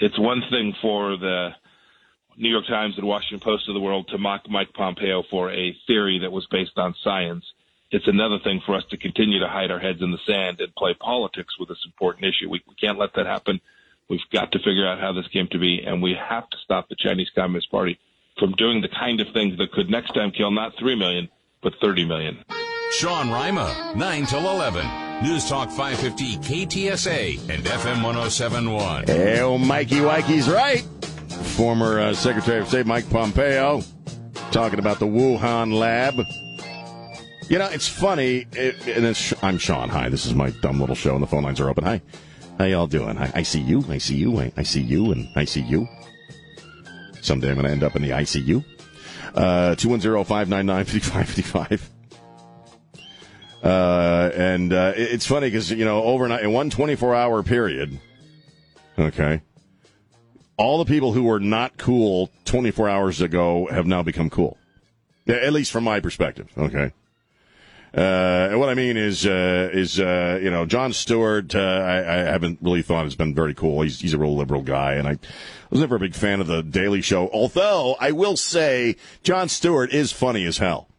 it's one thing for the New York Times and Washington Post of the world to mock Mike Pompeo for a theory that was based on science. It's another thing for us to continue to hide our heads in the sand and play politics with this important issue. We, we can't let that happen. We've got to figure out how this came to be, and we have to stop the Chinese Communist Party from doing the kind of things that could next time kill not 3 million, but 30 million. Sean Rima, 9 till 11. News Talk 550 KTSA and FM 1071. Hey, oh, Mikey Wikey's right. Former uh, Secretary of State Mike Pompeo talking about the Wuhan lab. You know, it's funny, it, and it's, I'm Sean. Hi, this is my dumb little show, and the phone lines are open. Hi, how y'all doing? I, I see you, I see you, I, I, see you, and I see you. Someday I'm going to end up in the ICU. Uh, 210 599 5555. Uh, and uh, it's funny because you know overnight in one 24 hour period, okay, all the people who were not cool 24 hours ago have now become cool. At least from my perspective, okay. Uh, what I mean is, uh, is uh, you know, Jon Stewart. Uh, I, I, haven't really thought has been very cool. He's he's a real liberal guy, and I was never a big fan of the Daily Show. Although I will say, Jon Stewart is funny as hell.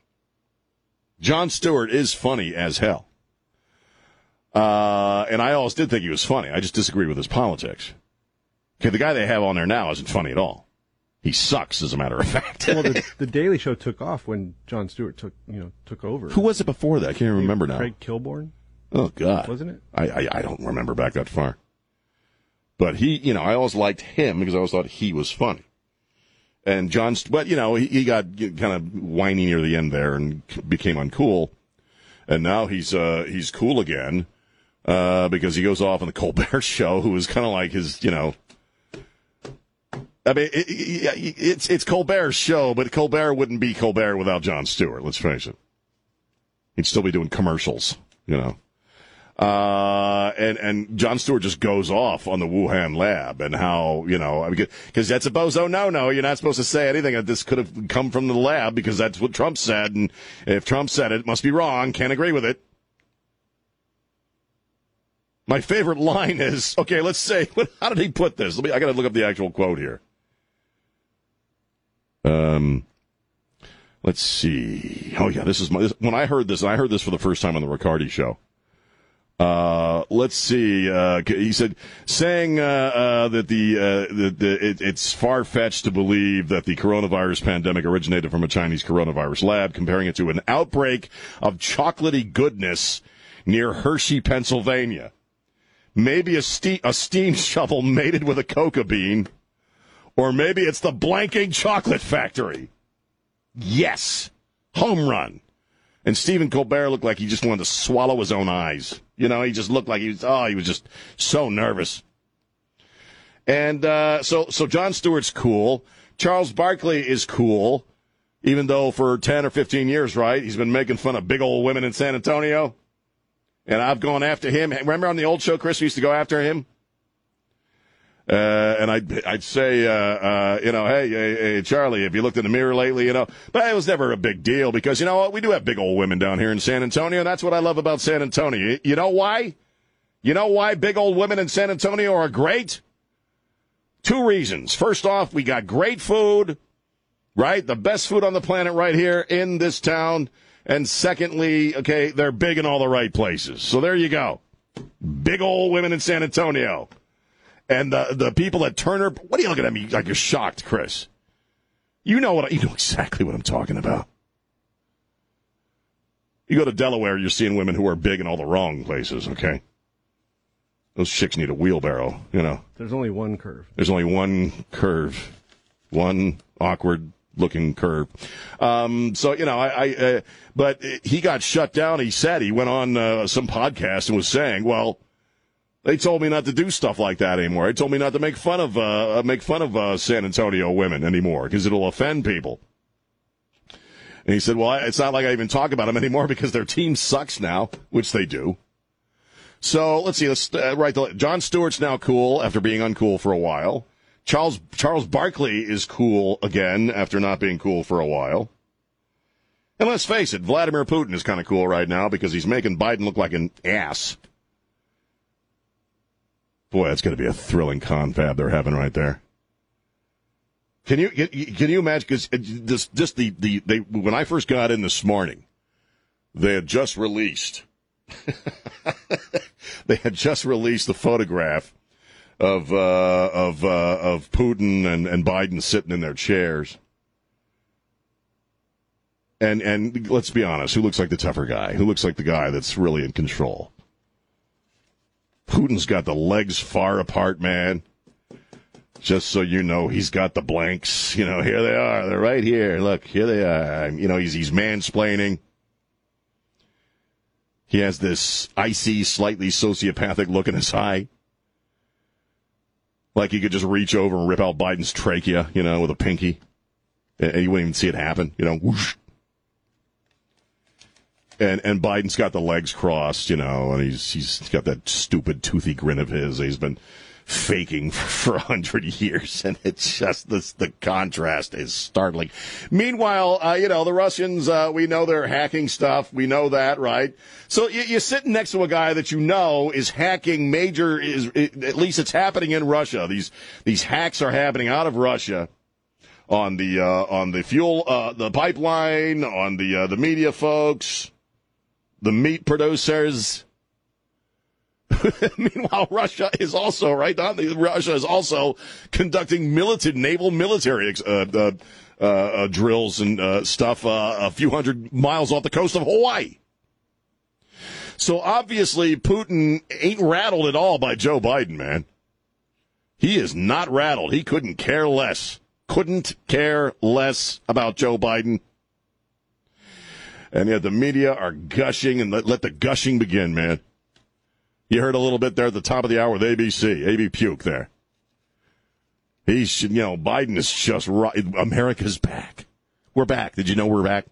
Jon Stewart is funny as hell. Uh, and I always did think he was funny. I just disagree with his politics. Okay, the guy they have on there now isn't funny at all. He sucks, as a matter of fact. well, the, the, Daily Show took off when Jon Stewart took you know took over. Who was it before that? I can't remember now. Craig Kilborn. Oh God, wasn't it? I, I I don't remember back that far. But he, you know, I always liked him because I always thought he was funny. And John, but you know, he, he got kind of whiny near the end there and became uncool. And now he's uh, he's cool again uh, because he goes off on the Colbert Show, who is kind of like his, you know. I mean, it, it, it's it's Colbert's show, but Colbert wouldn't be Colbert without Jon Stewart. Let's face it. He'd still be doing commercials, you know. Uh, and, and Jon Stewart just goes off on the Wuhan lab and how, you know, because that's a bozo no no. You're not supposed to say anything that this could have come from the lab because that's what Trump said. And if Trump said it, it must be wrong. Can't agree with it. My favorite line is okay, let's say, how did he put this? Let me, I got to look up the actual quote here. Um, let's see. Oh, yeah, this is my, this, when I heard this, I heard this for the first time on the Riccardi show. Uh, let's see. Uh, he said, saying uh, uh that the, uh, the, the it, it's far fetched to believe that the coronavirus pandemic originated from a Chinese coronavirus lab, comparing it to an outbreak of chocolatey goodness near Hershey, Pennsylvania. Maybe a, ste- a steam shovel mated with a coca bean, or maybe it's the blanking chocolate factory. Yes, home run. And Stephen Colbert looked like he just wanted to swallow his own eyes. You know, he just looked like he was, oh, he was just so nervous. And uh, so, so Jon Stewart's cool. Charles Barkley is cool, even though for 10 or 15 years, right, he's been making fun of big old women in San Antonio. And I've gone after him. Remember on the old show, Chris, we used to go after him? Uh, and I'd, I'd say, uh, uh, you know, hey, hey, hey, Charlie, have you looked in the mirror lately? You know, but it was never a big deal because you know what? We do have big old women down here in San Antonio. And that's what I love about San Antonio. You know why? You know why big old women in San Antonio are great? Two reasons. First off, we got great food, right? The best food on the planet right here in this town. And secondly, okay, they're big in all the right places. So there you go. Big old women in San Antonio. And the the people at Turner, what are you looking at me like you're shocked, Chris? You know what? I, you know exactly what I'm talking about. You go to Delaware, you're seeing women who are big in all the wrong places. Okay, those chicks need a wheelbarrow. You know, there's only one curve. There's only one curve, one awkward looking curve. Um, so you know, I, I uh, but he got shut down. He said he went on uh, some podcast and was saying, well They told me not to do stuff like that anymore. They told me not to make fun of uh, make fun of uh, San Antonio women anymore because it'll offend people. And he said, "Well, it's not like I even talk about them anymore because their team sucks now, which they do." So let's see. Let's uh, write the. Jon Stewart's now cool after being uncool for a while. Charles Charles Barkley is cool again after not being cool for a while. And let's face it, Vladimir Putin is kind of cool right now because he's making Biden look like an ass. Boy, that's going to be a thrilling confab they're having right there. Can you can you imagine? Because this just the the they when I first got in this morning, they had just released. they had just released the photograph of uh, of uh, of Putin and, and Biden sitting in their chairs. And and let's be honest, who looks like the tougher guy? Who looks like the guy that's really in control? Putin's got the legs far apart, man. Just so you know, he's got the blanks. You know, here they are. They're right here. Look, here they are. You know, he's he's mansplaining. He has this icy, slightly sociopathic look in his eye. Like he could just reach over and rip out Biden's trachea, you know, with a pinky. And you wouldn't even see it happen, you know, whoosh. And and Biden's got the legs crossed, you know, and he's he's got that stupid toothy grin of his. He's been faking for a hundred years, and it's just this the contrast is startling. Meanwhile, uh, you know the Russians, uh, we know they're hacking stuff. We know that, right? So you, you're sitting next to a guy that you know is hacking major. Is at least it's happening in Russia. These these hacks are happening out of Russia on the uh, on the fuel uh, the pipeline on the uh, the media folks the meat producers. Meanwhile, Russia is also right. On Russia is also conducting militant naval military uh, uh, uh, uh drills and uh, stuff uh, a few hundred miles off the coast of Hawaii. So obviously, Putin ain't rattled at all by Joe Biden, man. He is not rattled. He couldn't care less. Couldn't care less about Joe Biden and yet the media are gushing, and let, let the gushing begin, man. You heard a little bit there at the top of the hour with ABC, AB Puke there. He's, you know, Biden is just right. America's back. We're back. Did you know we're back?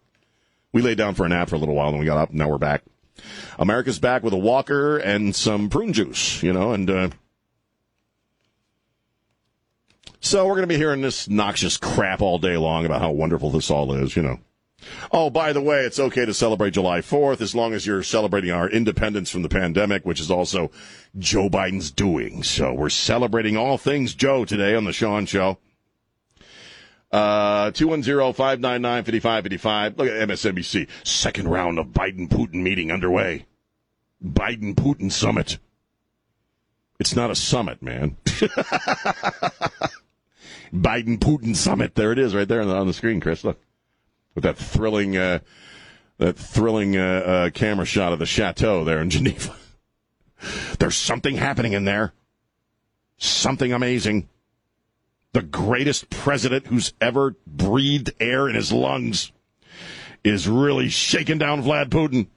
We laid down for a nap for a little while, and we got up, now we're back. America's back with a walker and some prune juice, you know, and, uh, so we're going to be hearing this noxious crap all day long about how wonderful this all is, you know. Oh, by the way, it's okay to celebrate July 4th as long as you're celebrating our independence from the pandemic, which is also Joe Biden's doing. So we're celebrating all things Joe today on the Sean Show. Uh, 210-599-5555. Look at MSNBC. Second round of Biden-Putin meeting underway. Biden-Putin summit. It's not a summit, man. Biden-Putin summit. There it is right there on the screen, Chris. Look with that thrilling, uh, that thrilling uh, uh, camera shot of the chateau there in Geneva. There's something happening in there. Something amazing. The greatest president who's ever breathed air in his lungs is really shaking down Vlad Putin.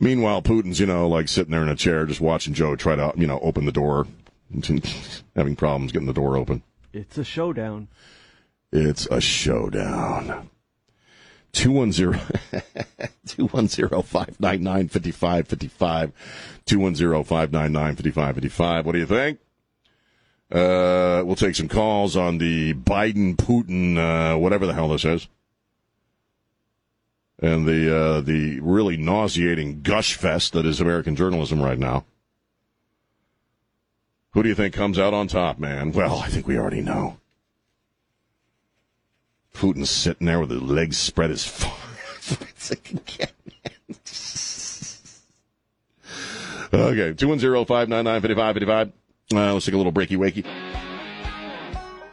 Meanwhile, Putin's, you know, like sitting there in a chair just watching Joe try to, you know, open the door, having problems getting the door open. It's a showdown. It's a showdown. 210-599-5555. 210-599-5555. What do you think? Uh, we'll take some calls on the Biden Putin, uh, whatever the hell this is. And the, uh, the really nauseating gush fest that is American journalism right now. Who do you think comes out on top, man? Well, I think we already know. Putin's sitting there with his legs spread as far as I can get. okay, 210-599-5555. Uh, let's take a little breaky wakey.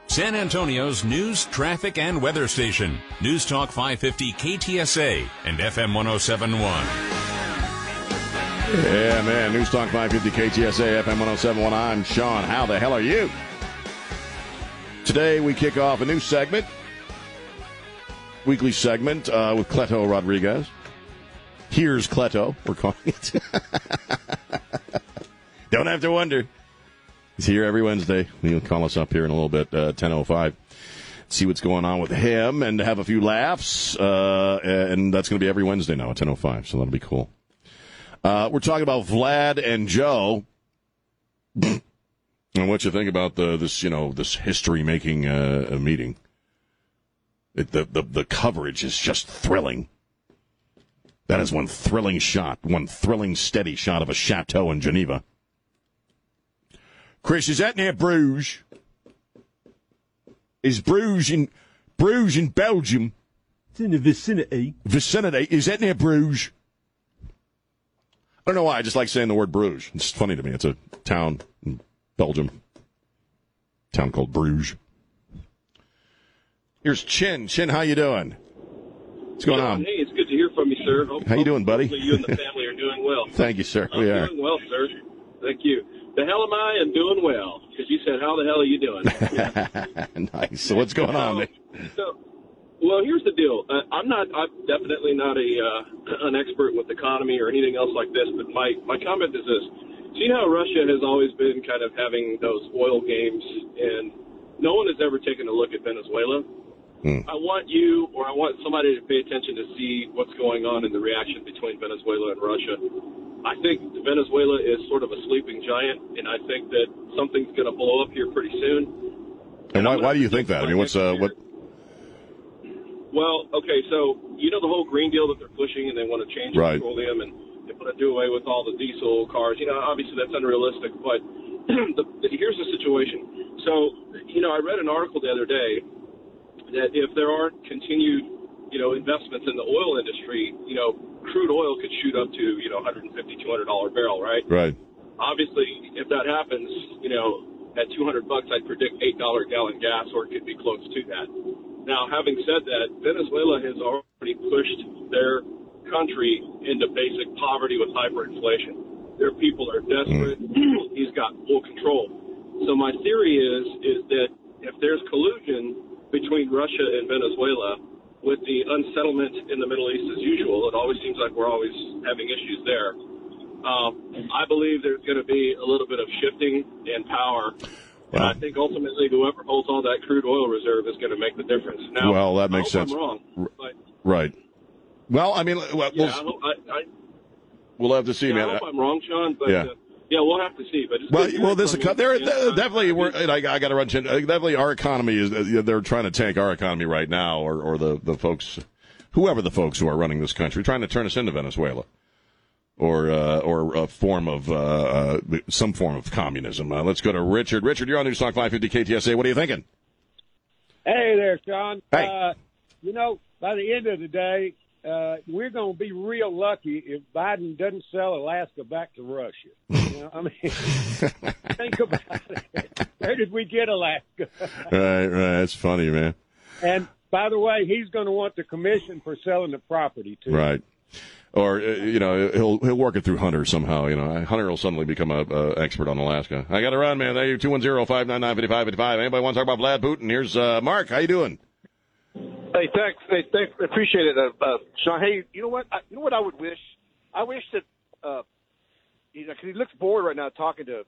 San Antonio's news, traffic, and weather station. News Talk 550 KTSA and FM 1071. Yeah, man. News Talk 550 KTSA, FM 1071. I'm Sean. How the hell are you? Today we kick off a new segment weekly segment uh, with Cleto Rodriguez. Here's Cleto, we're calling it. Don't have to wonder. He's here every Wednesday. He'll call us up here in a little bit, uh, 10.05. See what's going on with him and have a few laughs. Uh, and that's going to be every Wednesday now at 10.05, so that'll be cool. Uh, we're talking about Vlad and Joe. and what you think about the this, you know, this history-making uh, meeting. It, the, the, the coverage is just thrilling. That is one thrilling shot, one thrilling, steady shot of a chateau in Geneva. Chris, is that near Bruges? Is Bruges in Bruges in Belgium? It's in the vicinity. Vicinity? Is that near Bruges? I don't know why. I just like saying the word Bruges. It's funny to me. It's a town in Belgium. town called Bruges. Here's Chin. Chin, how you doing? What's going on? Hey, it's good to hear from you, sir. Hope, How you doing, buddy? You and the family are doing well. Thank you, sir. I'm We are. doing well, sir. Thank you. The hell am I? And doing well. Because you said, how the hell are you doing? nice. So what's going on, man? So, well, here's the deal. Uh, I'm not. I'm definitely not a uh, an expert with economy or anything else like this. But my my comment is this: See how Russia has always been kind of having those oil games, and no one has ever taken a look at Venezuela. Hmm. I want you, or I want somebody to pay attention to see what's going on in the reaction between Venezuela and Russia. I think Venezuela is sort of a sleeping giant, and I think that something's going to blow up here pretty soon. And why, why do you think that? I mean, what's uh, what? Well, okay, so you know the whole green deal that they're pushing, and they want to change Right. petroleum, and they want to do away with all the diesel cars. You know, obviously that's unrealistic, but the, the, here's the situation. So, you know, I read an article the other day that if there aren't continued, you know, investments in the oil industry, you know, crude oil could shoot up to you know 150 200 dollar barrel, right? Right. obviously, if that happens, you know, at 200 bucks, I'd predict eight dollar gallon gas, or it could be close to that. Now, having said that, Venezuela has already pushed their country into basic poverty with hyperinflation. Their people are desperate. Mm. He's got full control. So my theory is is that if there's collusion between Russia and Venezuela with the unsettlement in the Middle East as usual, it always seems like we're always having issues there. Um, I believe there's going to be a little bit of shifting in power. And I think ultimately whoever holds all that crude oil reserve is going to make the difference. Now, Well, that makes sense. I'm wrong, but Right. Well, I mean, well, yeah, I, hope, I, I, we'll have to see, yeah, man. I hope I'm wrong, Sean. But Yeah. uh, yeah, we'll have to see. But it's Well, good to well, there's this from eco- you. they're, And, they're uh, definitely. We're, and I, I got to run. Chin- Definitely, our economy is. uh, They're trying to tank our economy right now, or, or the the folks, whoever the folks who are running this country, trying to turn us into Venezuela, or uh, or a form of uh, uh, some form of communism. Uh, let's go to Richard. Richard, you're on News Talk 550 KTSA. What are you thinking? Hey there, Sean. Hey. Uh, you know, by the end of the day, uh, we're going to be real lucky if Biden doesn't sell Alaska back to Russia. You know, I mean, think about it. Where did we get Alaska? Right, right. That's funny, man. And by the way, he's going to want the commission for selling the property too. Right. Or uh, you know he'll he'll work it through Hunter somehow. You know Hunter will suddenly become a, a expert on Alaska. I got to run, man. Two one zero five nine nine fifty five fifty five. Anybody want to talk about Vlad Putin? Here's uh, Mark. How you doing? Hey, thanks. Hey, thanks. Appreciate it, uh, uh, Sean. Hey, you know what? I, you know what I would wish? I wish that uh, you know, 'cause he looks bored right now talking to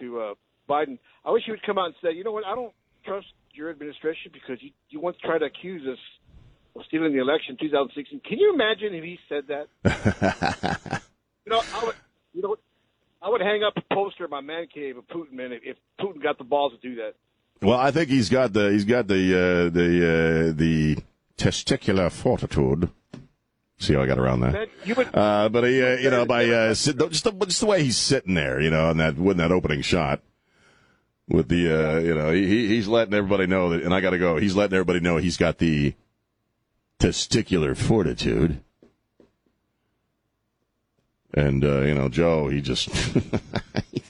to uh, Biden. I wish he would come out and say, you know what? I don't trust your administration because you you once tried to accuse us of stealing the election in 2016. Can you imagine if he said that? you know, I would. You know, what? I would hang up a poster in my man cave of Putin, man, if, if Putin got the balls to do that. Well, I think he's got the he's got the uh, the uh, the testicular fortitude. See how I got around that? Man, you would. Uh, but he, uh, you know, by uh, sit, just the, just the way he's sitting there, you know, in that with that opening shot, with the, uh, you know, he he's letting everybody know that, and I got to go. He's letting everybody know he's got the testicular fortitude. And uh, you know, Joe, he just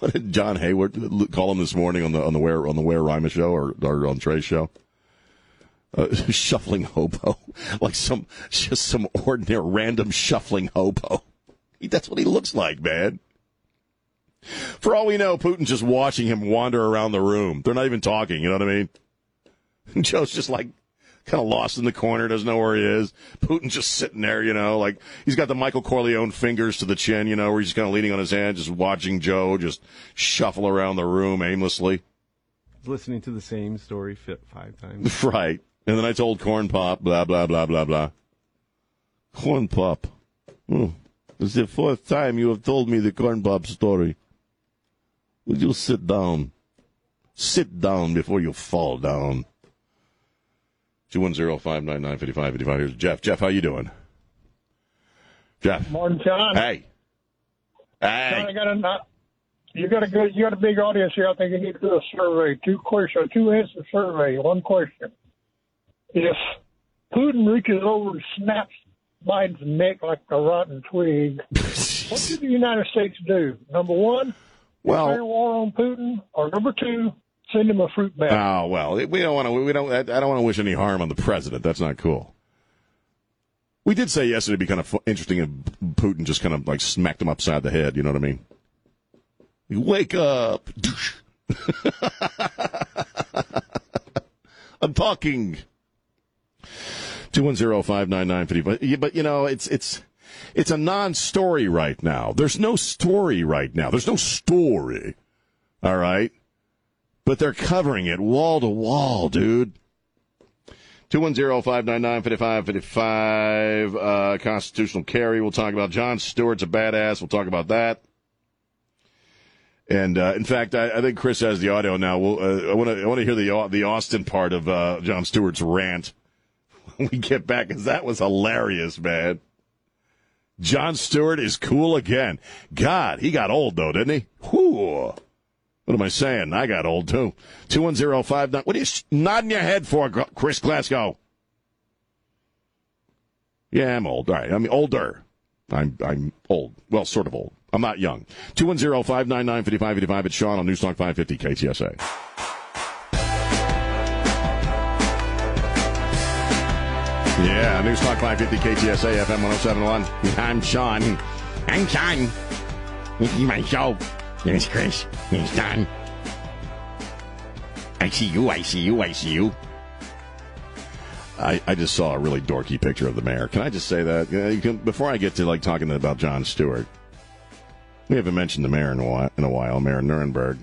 what did John Hayward call him this morning on the on the Ware on the Where Rima show or, or on Trey's show? Uh, shuffling hobo, like some just some ordinary random shuffling hobo. That's what he looks like, man. For all we know, Putin's just watching him wander around the room. They're not even talking. You know what I mean? Joe's just like kind of lost in the corner, doesn't know where he is. Putin just sitting there, you know, like he's got the Michael Corleone fingers to the chin, you know, where he's kind of leaning on his hand, just watching Joe just shuffle around the room aimlessly. Listening to the same story fit five times. Right. And then I told Corn Pop, blah, blah, blah, blah, blah. Corn Pop. Hmm. It's the fourth time you have told me the Corn Pop story. Would you sit down? Sit down before you fall down. 210-599-5555. Here's Jeff. Jeff, how you doing? Jeff. Morning, John. Hey. Hey. John, I got a you got a good you got a big audience here. I think you need to do a survey. Two questions, two answer survey. One question: If Putin reaches over and snaps Biden's neck like a rotten twig, what should the United States do? Number one, Well- declare war on Putin, or number two, send him a fruit basket. Oh ah, well, we don't want to. We don't. I don't want to wish any harm on the president. That's not cool. We did say yesterday it'd be kind of interesting if Putin just kind of like smacked him upside the head. You know what I mean? You wake up. I'm talking. Two one zero five nine nine fifty. But but you know, it's it's it's a non-story right now. There's no story right now. There's no story. All right but they're covering it wall to wall, dude. 210-599-5555, uh, constitutional carry. We'll talk about Jon Stewart's a badass. We'll talk about that. And uh, in fact, I, I think Chris has the audio now. We'll, uh, I want to I want to hear the the Austin part of uh, Jon Stewart's rant when we get back, because that was hilarious, man. Jon Stewart is cool again. God, he got old though, didn't he? Whew. What am I saying? I got old too. Two one zero five nine. What are you nodding your head for, Chris Glasgow? Yeah, I'm old. All right, I'm older. I'm I'm old. Well, sort of old. I'm not young. Two one zero five nine nine fifty five fifty five. It's Sean on Newstalk five fifty KTSA. Yeah, Newstalk 550 KTSA FM 1071. I'm Sean. I'm Sean. This is my show. There's Chris. There's Don. I see you, I see you, I see you. I, I just saw a really dorky picture of the mayor. Can I just say that? You can, before I get to like talking about Jon Stewart, we haven't mentioned the mayor in a while, in a while Mayor Nirenberg.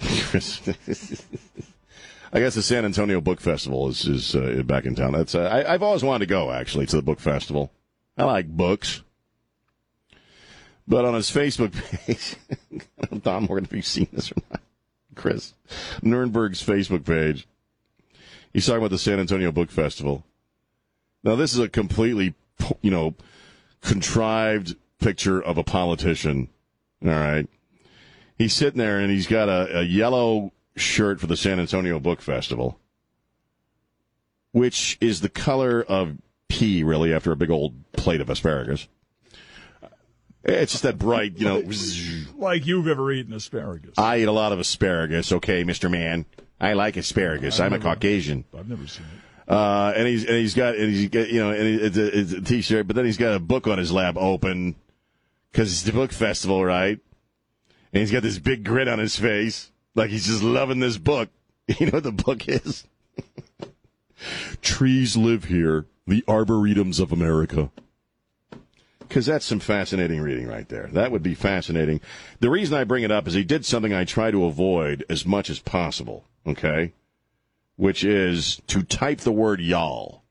I guess the San Antonio Book Festival is is uh, back in town. That's uh, I, I've always wanted to go actually to the book festival. I like books, but on his Facebook page, Don Morgan, if this or not, Chris Nirenberg's Facebook page, he's talking about the San Antonio Book Festival. Now this is a completely you know contrived picture of a politician. All right, he's sitting there and he's got a, a yellow shirt for the San Antonio Book Festival, which is the color of pea, really, after a big old plate of asparagus. It's just that bright, you know. Like you've ever eaten asparagus. I eat a lot of asparagus, okay, Mister Man. I like asparagus. I'm a Caucasian. I've never seen it. Uh, and he's and he's got and he's got you know and it's a, it's a t-shirt, but then he's got a book on his lap open because it's the book festival, right? And he's got this big grin on his face, like he's just loving this book. You know what the book is? Trees live here, the arboretums of America. Because that's some fascinating reading right there. That would be fascinating. The reason I bring it up is he did something I try to avoid as much as possible. Okay which is to type the word y'all.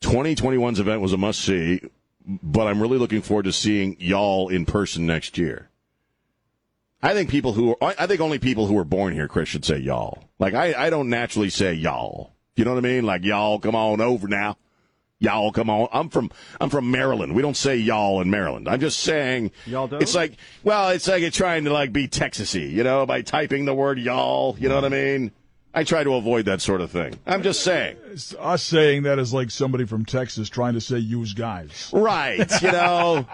2021's event was a must see, but I'm really looking forward to seeing y'all in person next year. I think people who are, I think only people who are born here, Chris, should say y'all. Like I, I don't naturally say y'all. You know what I mean? Like y'all, come on over now. Y'all, come on. I'm from I'm from Maryland. We don't say y'all in Maryland. I'm just saying Y'all don't? It's like well, it's like you're trying to like be Texasy, you know, by typing the word y'all. You know what I mean? I try to avoid that sort of thing. I'm just saying. It's us saying that is like somebody from Texas trying to say use guys. Right, you know.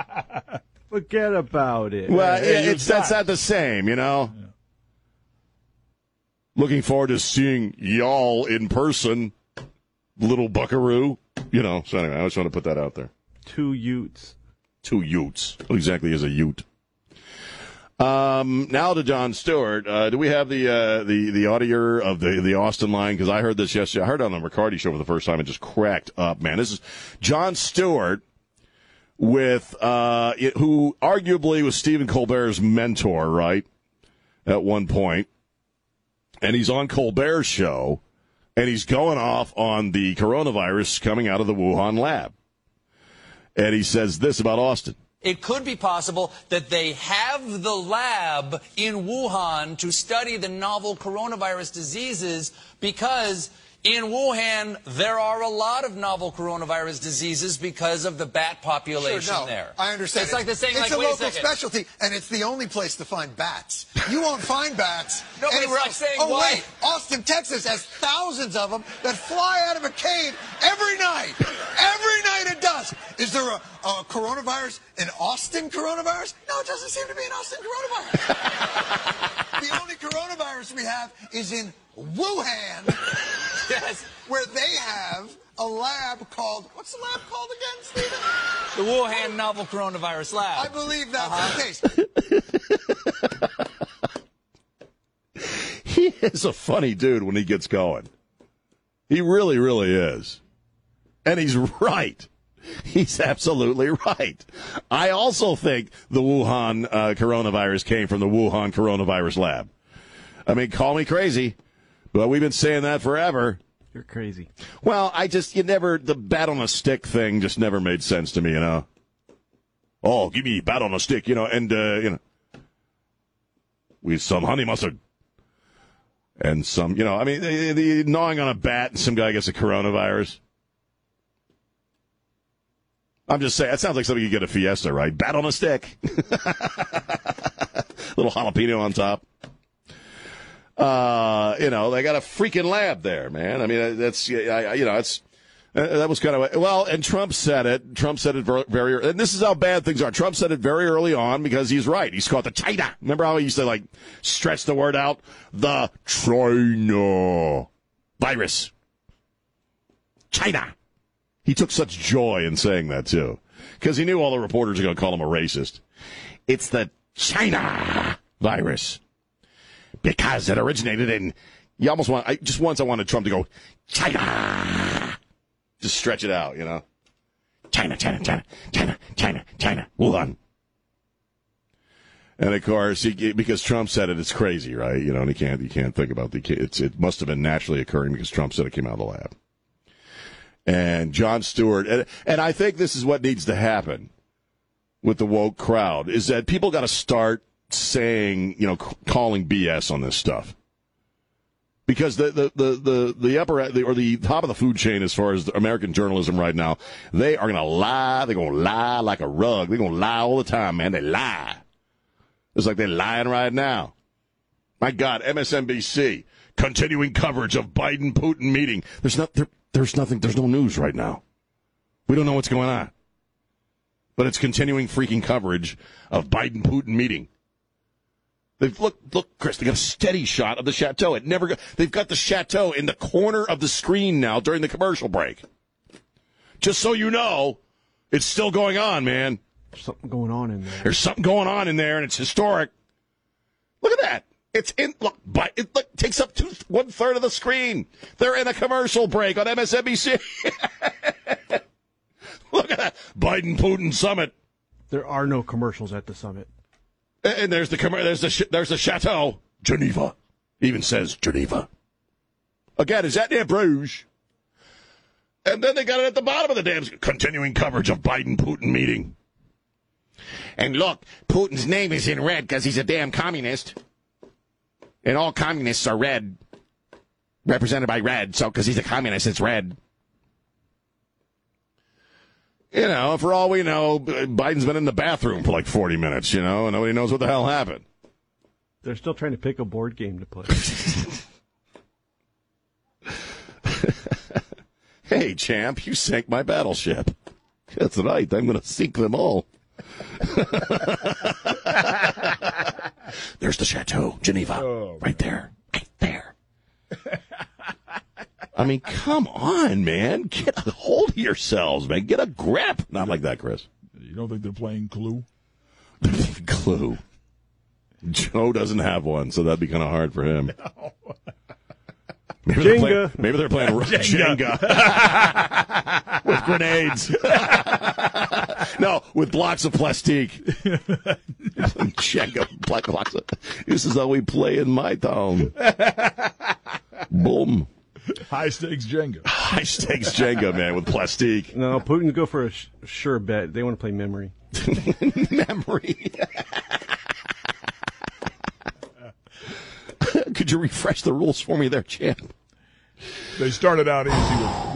Forget about it. well, Hey, it- it's that's not the same, you know. Looking forward to seeing y'all in person, little buckaroo. You know. So anyway, I just want to put that out there. Two Utes. Two Utes. What exactly is a Ute? Um, now to Jon Stewart. Uh, do we have the uh, the the audio of the the Austin line? Because I heard this yesterday. I heard it on the Riccardi show for the first time and just cracked up. Man, this is Jon Stewart with uh, it- who arguably was Stephen Colbert's mentor, right? At one point, and he's on Colbert's show, and he's going off on the coronavirus coming out of the Wuhan lab, and he says this about Austin. It could be possible that they have the lab in Wuhan to study the novel coronavirus diseases because in Wuhan there are a lot of novel coronavirus diseases because of the bat population Sure, no, there. I understand. It's like the saying, It's like, a wait a local specialty, and it's the only place to find bats. You won't find bats No, but it's anywhere like else. saying, oh why- wait, Austin, Texas has thousands of them that fly out of a cave every night. Every night at dusk. Is there a, a coronavirus, an Austin coronavirus? No, it doesn't seem to be an Austin coronavirus. the only coronavirus we have is in Wuhan, Yes. where they have a lab called what's the lab called again, Stephen? The Wuhan novel coronavirus lab. I believe that's Uh-huh. the case. he is a funny dude when he gets going. He really, really is. And he's right. He's absolutely right. I also think the Wuhan uh, coronavirus came from the Wuhan coronavirus lab. I mean, call me crazy, but we've been saying that forever. You're crazy. Well, I just, you never, the bat on a stick thing just never made sense to me, you know? Oh, give me bat on a stick, you know, and, uh, you know, with some honey mustard. And some, you know, I mean, the, the gnawing on a bat and some guy gets a coronavirus. I'm just saying, that sounds like something you get a fiesta, right? Bat on a stick. Little jalapeno on top. Uh, you know, they got a freaking lab there, man. I mean, that's, I, I- you know, it's, uh, that was kind of, well, and Trump said it. Trump said it very, and this is how bad things are. Trump said it very early on because he's right. He's called the China. Remember how he used to like stretch the word out? The China virus. China. He took such joy in saying that too, because he knew all the reporters are going to call him a racist. It's the China virus because it originated in. You almost want. I just once I wanted Trump to go China. Just stretch it out, you know. China, China, China, China, China, China, Wuhan. And of course, he, because Trump said it, it's crazy, right? You know, and you can't you can't think about the it's it must have been naturally occurring because Trump said it came out of the lab. And Jon Stewart, and, and I think this is what needs to happen with the woke crowd is that people got to start saying, you know, c- calling BS on this stuff. Because the, the, the, the, the upper the, or the top of the food chain as far as American journalism right now, they are going to lie. They're going to lie like a rug. They're going to lie all the time, man. They lie. It's like they're lying right now. My God, MSNBC continuing coverage of Biden Putin meeting. There's not there, there's nothing. There's no news right now. We don't know what's going on, but it's continuing freaking coverage of Biden Putin meeting. They've look look, Chris. They got a steady shot of the chateau. It never. Got, they've got the chateau in the corner of the screen now during the commercial break. Just so you know, it's still going on, man. There's something going on in there. There's something going on in there, and it's historic. Look at that. It's in. Look, but it look, takes up two, one third of the screen. They're in a commercial break on MSNBC. look at that Biden Putin summit, There are no commercials at the summit. And there's the there's the there's the chateau Geneva. Even says Geneva. Again, is that near Bruges? And then they got it at the bottom of the damn continuing coverage of Biden Putin meeting. And look, Putin's name is in red because he's a damn communist. And all communists are red. Represented by red. So, because he's a communist, it's red. You know, for all we know, Biden's been in the bathroom for like 40 minutes, you know, and nobody knows what the hell happened. They're still trying to pick a board game to play. Hey, champ, you sank my battleship. That's right. I'm going to sink them all. There's the chateau, Geneva, oh, right there, right there. I mean, come on, man. Get a hold of yourselves, man. Get a grip. Not like that, Chris. You don't think they're playing Clue? Clue. Joe doesn't have one, so that'd be kind of hard for him. Maybe they're playing, Jenga. maybe they're playing Jenga. Jenga, with grenades. no, with blocks of plastique. Jenga, black blocks. Of, this is how we play in my town. Boom. High stakes Jenga. High stakes Jenga, man, with plastique. No, Putin go for a sh- sure bet. They want to play memory. Memory. Could you refresh the rules for me there, champ? They started out easy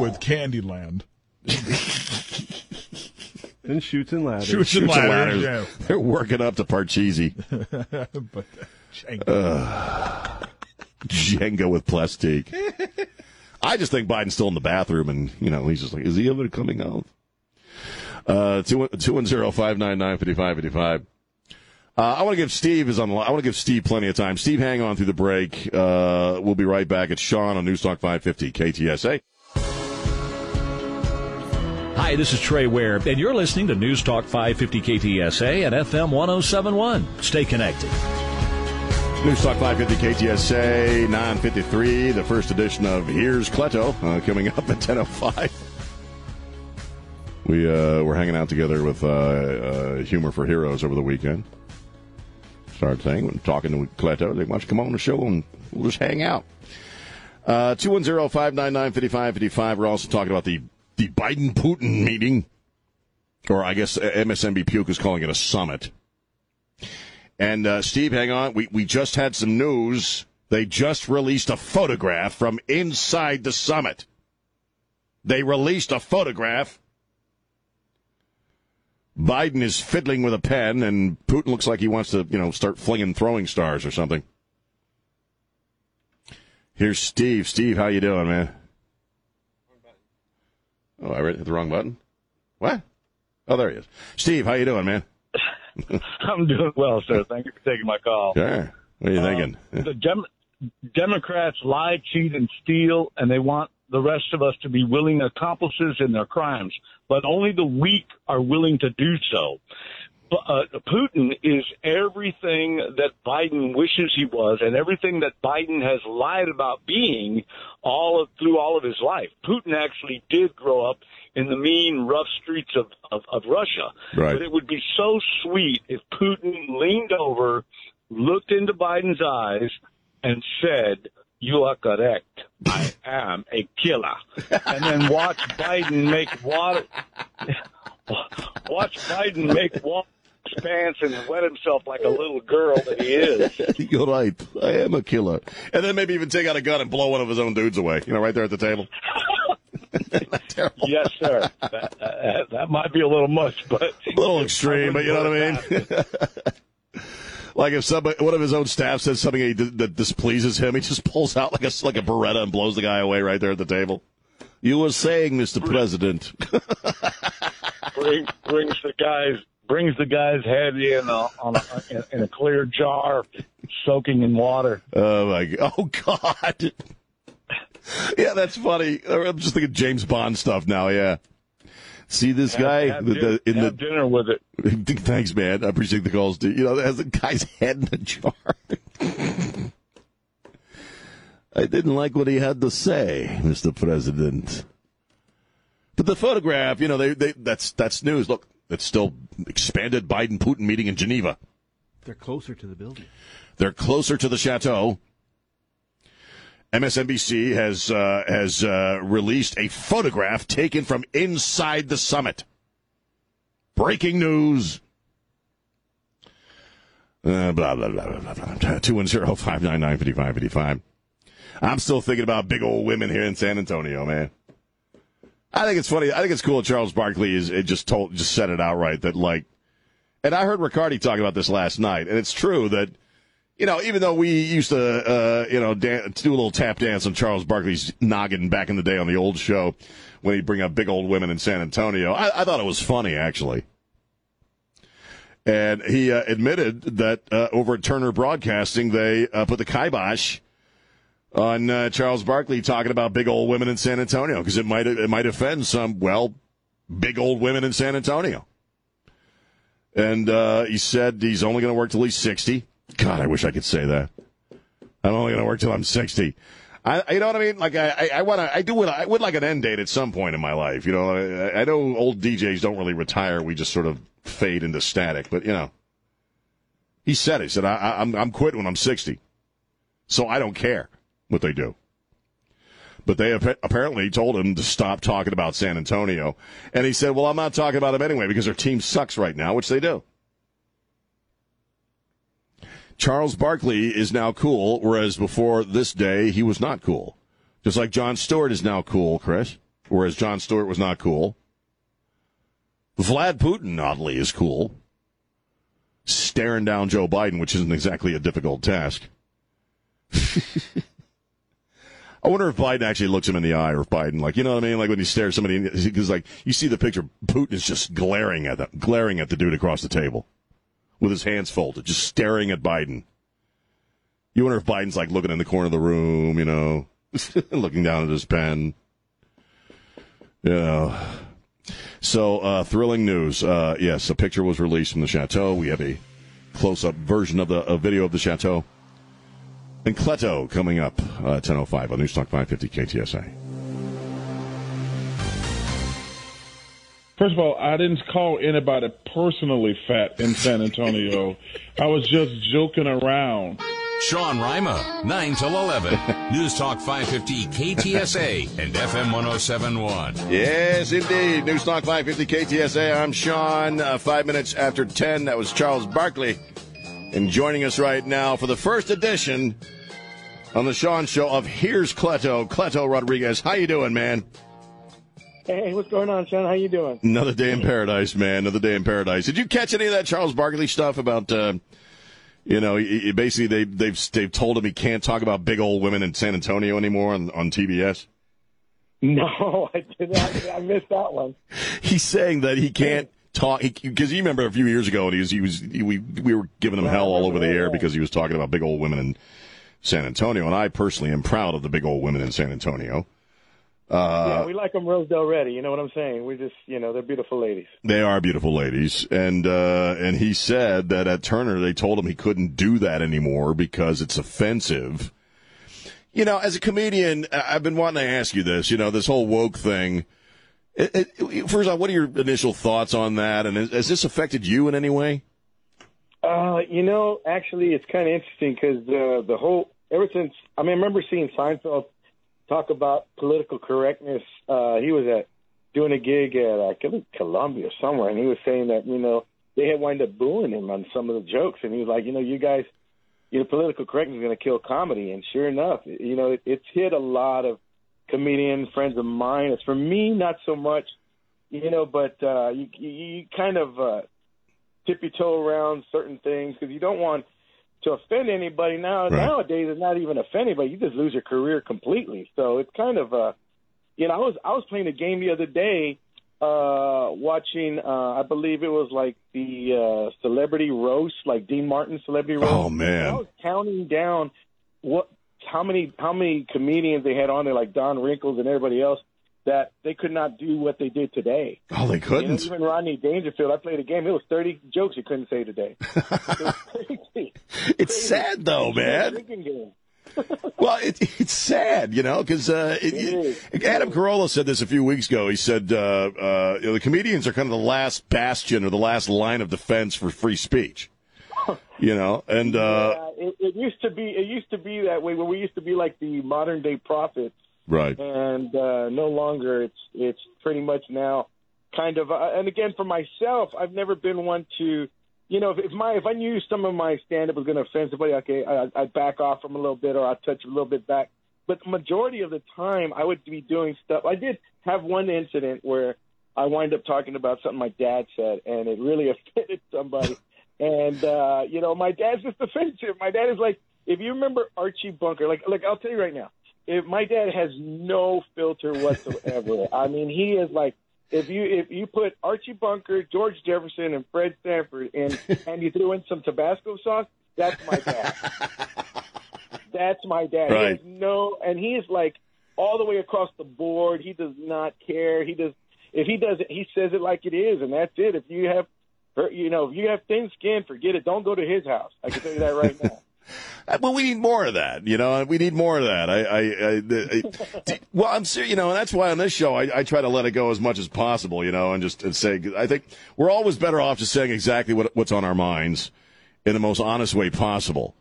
with, with Candyland. Then chutes and ladders. Chutes and Chutes and ladders. ladders. They're working up to Parcheesi. Yeah. but Jenga. Uh, Jenga with plastique. I just think Biden's still in the bathroom, and you know he's just like, is he ever coming out? Uh, two two one zero five nine nine fifty five fifty five. Uh, I want to give Steve is on. I want to give Steve plenty of time. Steve, hang on through the break. Uh, we'll be right back. It's Sean on News Talk five fifty KTSA. Hi, this is Trey Ware, and you're listening to News Talk 550 KTSA and FM 1071. Stay connected. News Talk 550 KTSA 953, the first edition of Here's Cleto, uh, coming up at 10.05. We, uh, we're hanging out together with uh, uh, Humor for Heroes over the weekend. Started saying, talking to Cleto, they want you come on the show and we'll just hang out. Uh, 210-599-5555. We're also talking about the, the Biden-Putin meeting, or I guess MSNB Puke is calling it a summit. And uh, Steve, hang on. We we just had some news. They just released a photograph from inside the summit. They released a photograph. Biden is fiddling with a pen, and Putin looks like he wants to, you know, start flinging throwing stars or something. Here's Steve. Steve, how you doing, man? Oh, I hit the wrong button. What? Oh, there he is. Steve, how you doing, man? I'm doing well, sir. Thank you for taking my call. Sure. What are you um, thinking? The Dem- Democrats lie, cheat, and steal, and they want the rest of us to be willing accomplices in their crimes. But only the weak are willing to do so. Uh, Putin is everything that Biden wishes he was, and everything that Biden has lied about being all of, through all of his life. Putin actually did grow up in the mean, rough streets of, of, of Russia. Right. But it would be so sweet if Putin leaned over, looked into Biden's eyes, and said, you are correct. I am a killer. And then watch Biden make water, watch Biden make water pants and wet himself like a little girl that he is. You're right. I am a killer. And then maybe even take out a gun and blow one of his own dudes away. You know, right there at the table. Yes, sir. That, uh, that might be a little much, but A little extreme, but you know what I mean? like if somebody, one of his own staff says something he, d- that displeases him, he just pulls out like a, like a Beretta and blows the guy away right there at the table. You were saying, Mr. President. Bring, brings the guys brings the guy's head in a, on a, in, in a clear jar, soaking in water. Oh my god! Oh god! yeah, that's funny. I'm just thinking James Bond stuff now. Yeah. See this Have- guy have the, the, in the dinner with it. Thanks, man. I appreciate the calls. Too. You know, has the guy's head in a jar. I didn't like what he had to say, Mr. President. But the photograph, you know, they, they that's that's news. Look, it's still expanded Biden Putin meeting in Geneva. They're closer to the building. They're closer to the chateau. MSNBC has uh, has uh, released a photograph taken from inside the summit. Breaking news. Uh, blah blah blah blah blah. blah. Two one zero five nine nine fifty five fifty five. I'm still thinking about big old women here in San Antonio, man. I think it's funny. I think it's cool. that Charles Barkley is it just told just said it outright that like, and I heard Riccardi talk about this last night, and it's true that you know even though we used to uh, you know dan- do a little tap dance on Charles Barkley's noggin back in the day on the old show when he'd bring up big old women in San Antonio, I, I thought it was funny actually. And he uh, admitted that uh, over at Turner Broadcasting, they uh, put the kibosh on uh, Charles Barkley talking about big old women in San Antonio because it might it might offend some well big old women in San Antonio. And uh, he said he's only going to work till he's sixty. God, I wish I could say that. I'm only going to work till I'm 60. I, you know what I mean? Like I, I, want to, I do would, I would like an end date at some point in my life. You know, I, I know old DJs don't really retire; we just sort of fade into static. But you know, he said, he said, I, I, I'm, I'm quitting when I'm 60, so I don't care what they do. But they ap- apparently told him to stop talking about San Antonio, and he said, "Well, I'm not talking about them anyway because their team sucks right now," which they do. Charles Barkley is now cool, whereas before this day he was not cool. Just like Jon Stewart is now cool, Chris, whereas Jon Stewart was not cool. Vlad Putin, oddly, is cool. Staring down Joe Biden, which isn't exactly a difficult task. I wonder if Biden actually looks him in the eye, or if Biden, like, you know what I mean? Like when he stares somebody, because like you see the picture, Putin is just glaring at them, glaring at the dude across the table with his hands folded, just staring at Biden. You wonder if Biden's like looking in the corner of the room, you know, looking down at his pen. You know. So, uh, thrilling news. Uh, yes, a picture was released from the chateau. We have a close up version of the video of the chateau. And Cleto coming up uh, 10.05 on Newstalk 550 KTSA. First of all, I didn't call anybody personally fat in San Antonio. I was just joking around. Sean Rima, 9 till 11. News Talk 550 KTSA and FM 1071. Yes, indeed. Newstalk 550 KTSA. I'm Sean. Uh, five minutes after 10, that was Charles Barkley. And joining us right now for the first edition on the Sean Show of Here's Cleto, Cleto Rodriguez. How you doing, man? Hey, what's going on, Sean? How you doing? Another day in paradise, man. Another day in paradise. Did you catch any of that Charles Barkley stuff about, uh, you know, basically they, they've they've told him he can't talk about big old women in San Antonio anymore on, on TBS? No, I did not. I missed that one. He's saying that he can't talk because you remember a few years ago, and he was he was he, we we were giving him hell all over the air because he was talking about big old women in San Antonio, and I personally am proud of the big old women in San Antonio. Uh, yeah, we like them Rosedale ready. You know what I'm saying? We just, you know, they're beautiful ladies. They are beautiful ladies, and uh, and he said that at Turner they told him he couldn't do that anymore because it's offensive. You know, as a comedian, I've been wanting to ask you this. You know, this whole woke thing. It, it, first off, what are your initial thoughts on that, and has, has this affected you in any way? Uh, you know, actually, it's kind of interesting because uh, the whole ever since I mean, I remember seeing Seinfeld talk about political correctness. Uh, he was at doing a gig at I think Columbia somewhere, and he was saying that you know they had wound up booing him on some of the jokes, and he was like, you know, you guys, you know, political correctness is going to kill comedy, and sure enough, you know, it, it's hit a lot of comedians, friends of mine. It's for me, not so much, you know, but uh, you you kind of uh, tip your toe around certain things because you don't want to offend anybody. Now nowadays, it's not even offend anybody; you just lose your career completely. So it's kind of uh, you know, I was I was playing a game the other day, uh, watching. Uh, I believe it was like the uh, celebrity roast, like Dean Martin celebrity roast. Oh, man. And I was counting down what how many how many comedians they had on there, like Don Rickles and everybody else. That they could not do what they did today. Oh, they couldn't. You know, even Rodney Dangerfield. I played a game. It was thirty jokes you couldn't say today. It. It's sad though, man. Well, it, it's sad, you know, because uh, Adam Carolla said this a few weeks ago. He said uh, uh, you know, the comedians are kind of the last bastion or the last line of defense for free speech. You know, and uh, Yeah, it, it used to be. It used to be that way. Where we used to be like the modern day prophets, right. and uh, no longer. It's it's pretty much now kind of. Uh, and again, for myself, I've never been one to, you know, if, if my if I knew some of my stand up was going to offend somebody, okay, I, I'd back off from a little bit, or I'd touch a little bit back. But the majority of the time, I would be doing stuff. I did have one incident where I wind up talking about something my dad said, and it really offended somebody. And uh, you know, my dad's just offensive. My dad is like, if you remember Archie Bunker, like, like I'll tell you right now, if my dad has no filter whatsoever. I mean, he is like, if you if you put Archie Bunker, George Jefferson, and Fred Sanford in, and you threw in some Tabasco sauce, that's my dad. that's my dad. He Right. has no, and he is like all the way across the board. He does not care. He does. If he does it, he says it like it is, and that's it. If you have you know, if you have thin skin, forget it. Don't go to his house. I can tell you that right now. Uh, Well, we need more of that. You know, we need more of that. I, I, I, I well, I'm serious. You know, and that's why on this show I, I try to let it go as much as possible. You know, and just and say I think we're always better off just saying exactly what what's on our minds in the most honest way possible.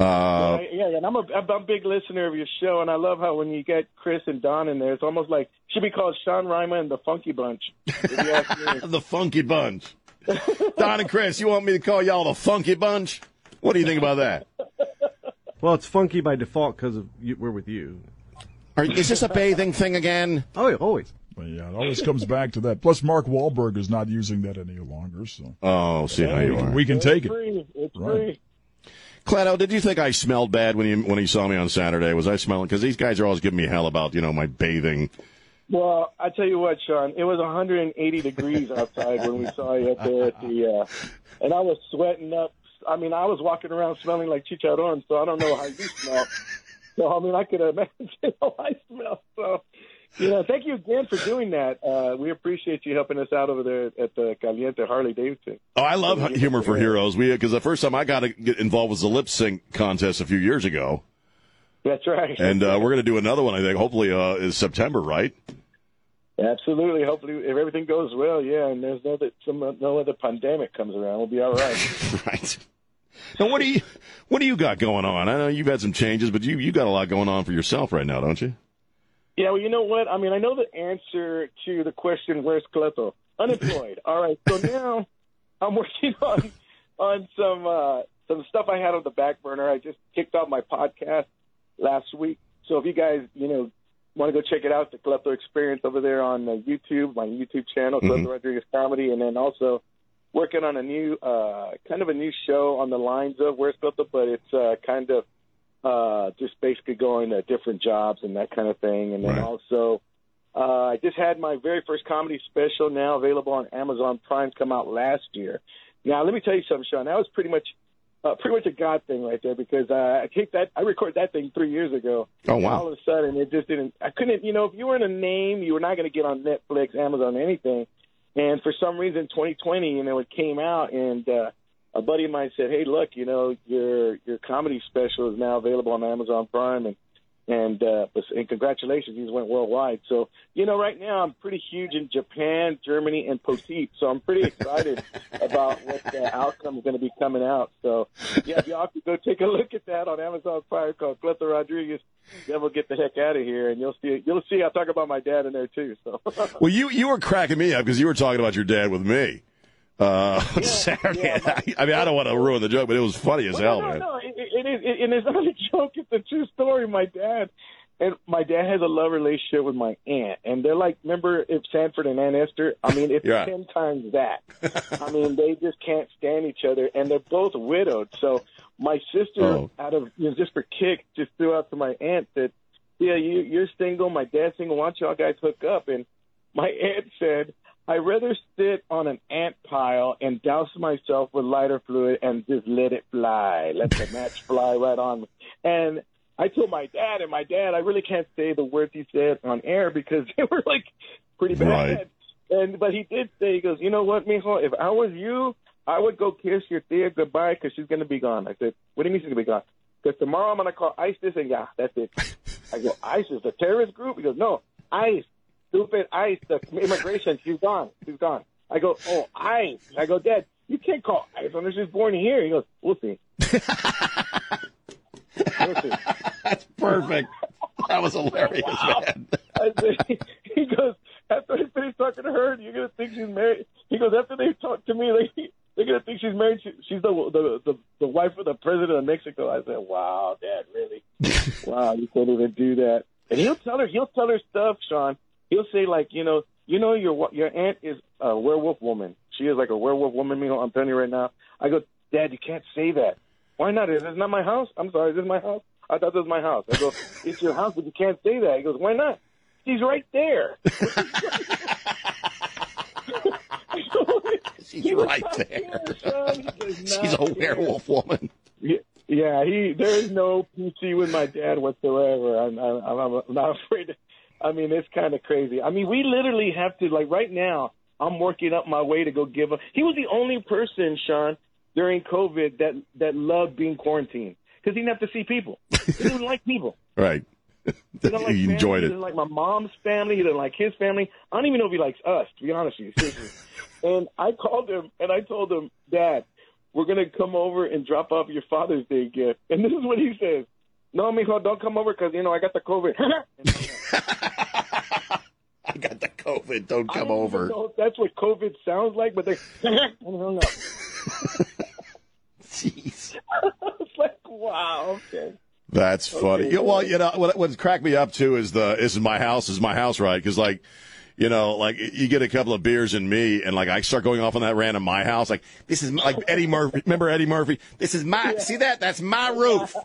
Uh, yeah, yeah, and I'm a, I'm a big listener of your show, and I love how when you get Chris and Don in there, it's almost like should be called Sean Rima and the Funky Bunch. if you ask me. the Funky Bunch. Don and Chris, you want me to call y'all the Funky Bunch? What do you think about that? Well, it's funky by default because of you, we're with you. Are, is this a bathing thing again? Oh, yeah, always. But yeah, it always comes back to that. Plus, Mark Wahlberg is not using that any longer, so Oh, see how you are. we can take it. free. It's Right. free. Cleto, did you think I smelled bad when you when you saw me on Saturday? Was I smelling? Because these guys are always giving me hell about you know my bathing. Well, I tell you what, Sean, it was 180 degrees outside when we saw you up there at the, uh, and I was sweating up. I mean, I was walking around smelling like chicharron, so I don't know how you smell. So I mean, I could imagine how I smell. So, you know, thank you again for doing that. Uh, we appreciate you helping us out over there at the Caliente Harley Davidson. Oh, I love humor for heroes. We because the first time I got to get involved was the lip sync contest a few years ago, That's right. and uh, we're going to do another one. I think hopefully uh, is September, right? Absolutely. Hopefully, if everything goes well, yeah, and there's no that some no other pandemic comes around, we'll be all right. right. Now, what do you what do you got going on? I know you've had some changes, but you you got a lot going on for yourself right now, don't you? Yeah, well, you know what? I mean, I know the answer to the question, where's Cleto? Unemployed. All right. So now I'm working on on some uh, some stuff I had on the back burner. I just kicked off my podcast last week. So if you guys, you know, want to go check it out, the Cleto Experience over there on uh, YouTube, my YouTube channel, Mhm. Cleto Rodriguez Comedy, and then also working on a new, uh, kind of a new show on the lines of Where's Cleto, but it's uh, kind of uh, just basically going to different jobs and that kind of thing. And then also, uh, I just had my very first comedy special now available on Amazon Prime come out last year. Now, let me tell you something, Sean. That was pretty much, uh, pretty much a God thing right there because uh, I take that, I recorded that thing three years ago. Oh, And wow. all of a sudden, it just didn't. I couldn't. You know, if you weren't a name, you were not going to get on Netflix, Amazon, anything. And for some reason, 2020, you know, it came out, and uh, a buddy of mine said, "Hey, look, you know, your your comedy special is now available on Amazon Prime, and and uh, and congratulations, these went worldwide. So, you know, right now I'm pretty huge in Japan, Germany, and Poteet. So I'm pretty excited about what the outcome is going to be coming out. So, yeah, if y'all could go take a look at that on Amazon Fire called Cleto Rodriguez. Then we'll get the heck out of here, and you'll see. You'll see. I talk about my dad in there too. So. Well, you you were cracking me up because you were talking about your dad with me. Uh, on Saturday. I mean, I don't want to ruin the joke, but it was funny as hell, no, man. no, it, it is, it, and it's not a joke. It's a true story. My dad, and my dad has a love relationship with my aunt, and they're like, remember if Sanford and Aunt Esther? I mean, it's Yeah. ten times that. I mean, they just can't stand each other, and they're both widowed. So my sister, Oh. out of you know, just for kicks, just threw out to my aunt that, yeah, you you're single, my dad's single. Why don't y'all guys hook up? And my aunt said. I'd rather sit on an ant pile and douse myself with lighter fluid and just let it fly. Let the match fly right on me. And I told my dad, and my dad, I really can't say the words he said on air because they were like pretty bad. Right. And but he did say, he goes, you know what, mijo? If I was you, I would go kiss your tia goodbye because she's gonna be gone. I said, what do you mean she's gonna be gone? Because tomorrow I'm gonna call ISIS, and yeah, that's it. I go, ISIS, the terrorist group? He goes, no, ICE, stupid ICE, the immigration. She's gone. She's gone. I go, oh, ICE. I go, Dad, you can't call ICE unless she's born here. He goes, we'll see. we'll see. That's perfect. That was hilarious, man. I said, he goes, after they finish talking to her, you're gonna think she's married. He goes, after they talk to me, they they're gonna think she's married. She, she's the, the the the wife of the president of Mexico. I said, wow, Dad, really? wow, you couldn't even do that. And he'll tell her, he'll tell her stuff, Sean. He'll say like, you know, you know, your your aunt is a werewolf woman. She is like a werewolf woman. You know, I'm telling you right now. I go, Dad, you can't say that. Why not? Is this not my house? I'm sorry, is this my house? I thought this was my house. I go, it's your house, but you can't say that. He goes, why not? She's right there. She's right there. She's a werewolf woman. Yeah, yeah, he there is no PC with my dad whatsoever. I'm, I'm, I'm not afraid. To, I mean, it's kind of crazy. I mean, we literally have to like right now. I'm working up my way to go give him. He was the only person, Sean, during COVID that that loved being quarantined because he didn't have to see people. He didn't like people. Right. He like he family. enjoyed He it. didn't like my mom's family. He didn't like his family. I don't even know if he likes us, to be honest with you. Seriously. and I called him and I told him, Dad, we're gonna come over and drop off your Father's Day gift. And this is what he says. No, mijo, don't come over because you know I got the COVID. I got the COVID. Don't I come don't over. know if that's what COVID sounds like, but they and hung up. Jeez. it's like, wow, okay. That's funny. Okay. Yeah, well, you know what? What's cracked me up too is the "This is my house, this is my house," right? Because like, you know, like you get a couple of beers in me, and like I start going off on that random my house. Like this is like Eddie Murphy. Remember Eddie Murphy? This is my. See that? That's my roof.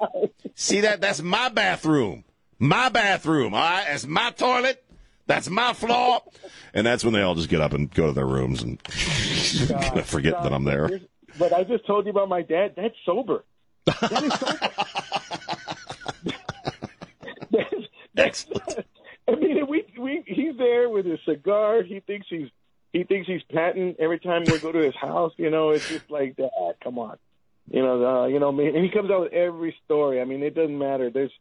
See that? That's my bathroom. My bathroom. All right. That's my toilet. That's my floor. And that's when they all just get up and go to their rooms and forget that I'm there. But I just told you about my dad. That's sober. That is sober. that's, Excellent. I mean, we we he's there with his cigar. He thinks he's he thinks he's patting every time we go to his house. You know, it's just like that. Come on, you know, uh, you know. I mean, and he comes out with every story. I mean, it doesn't matter. There's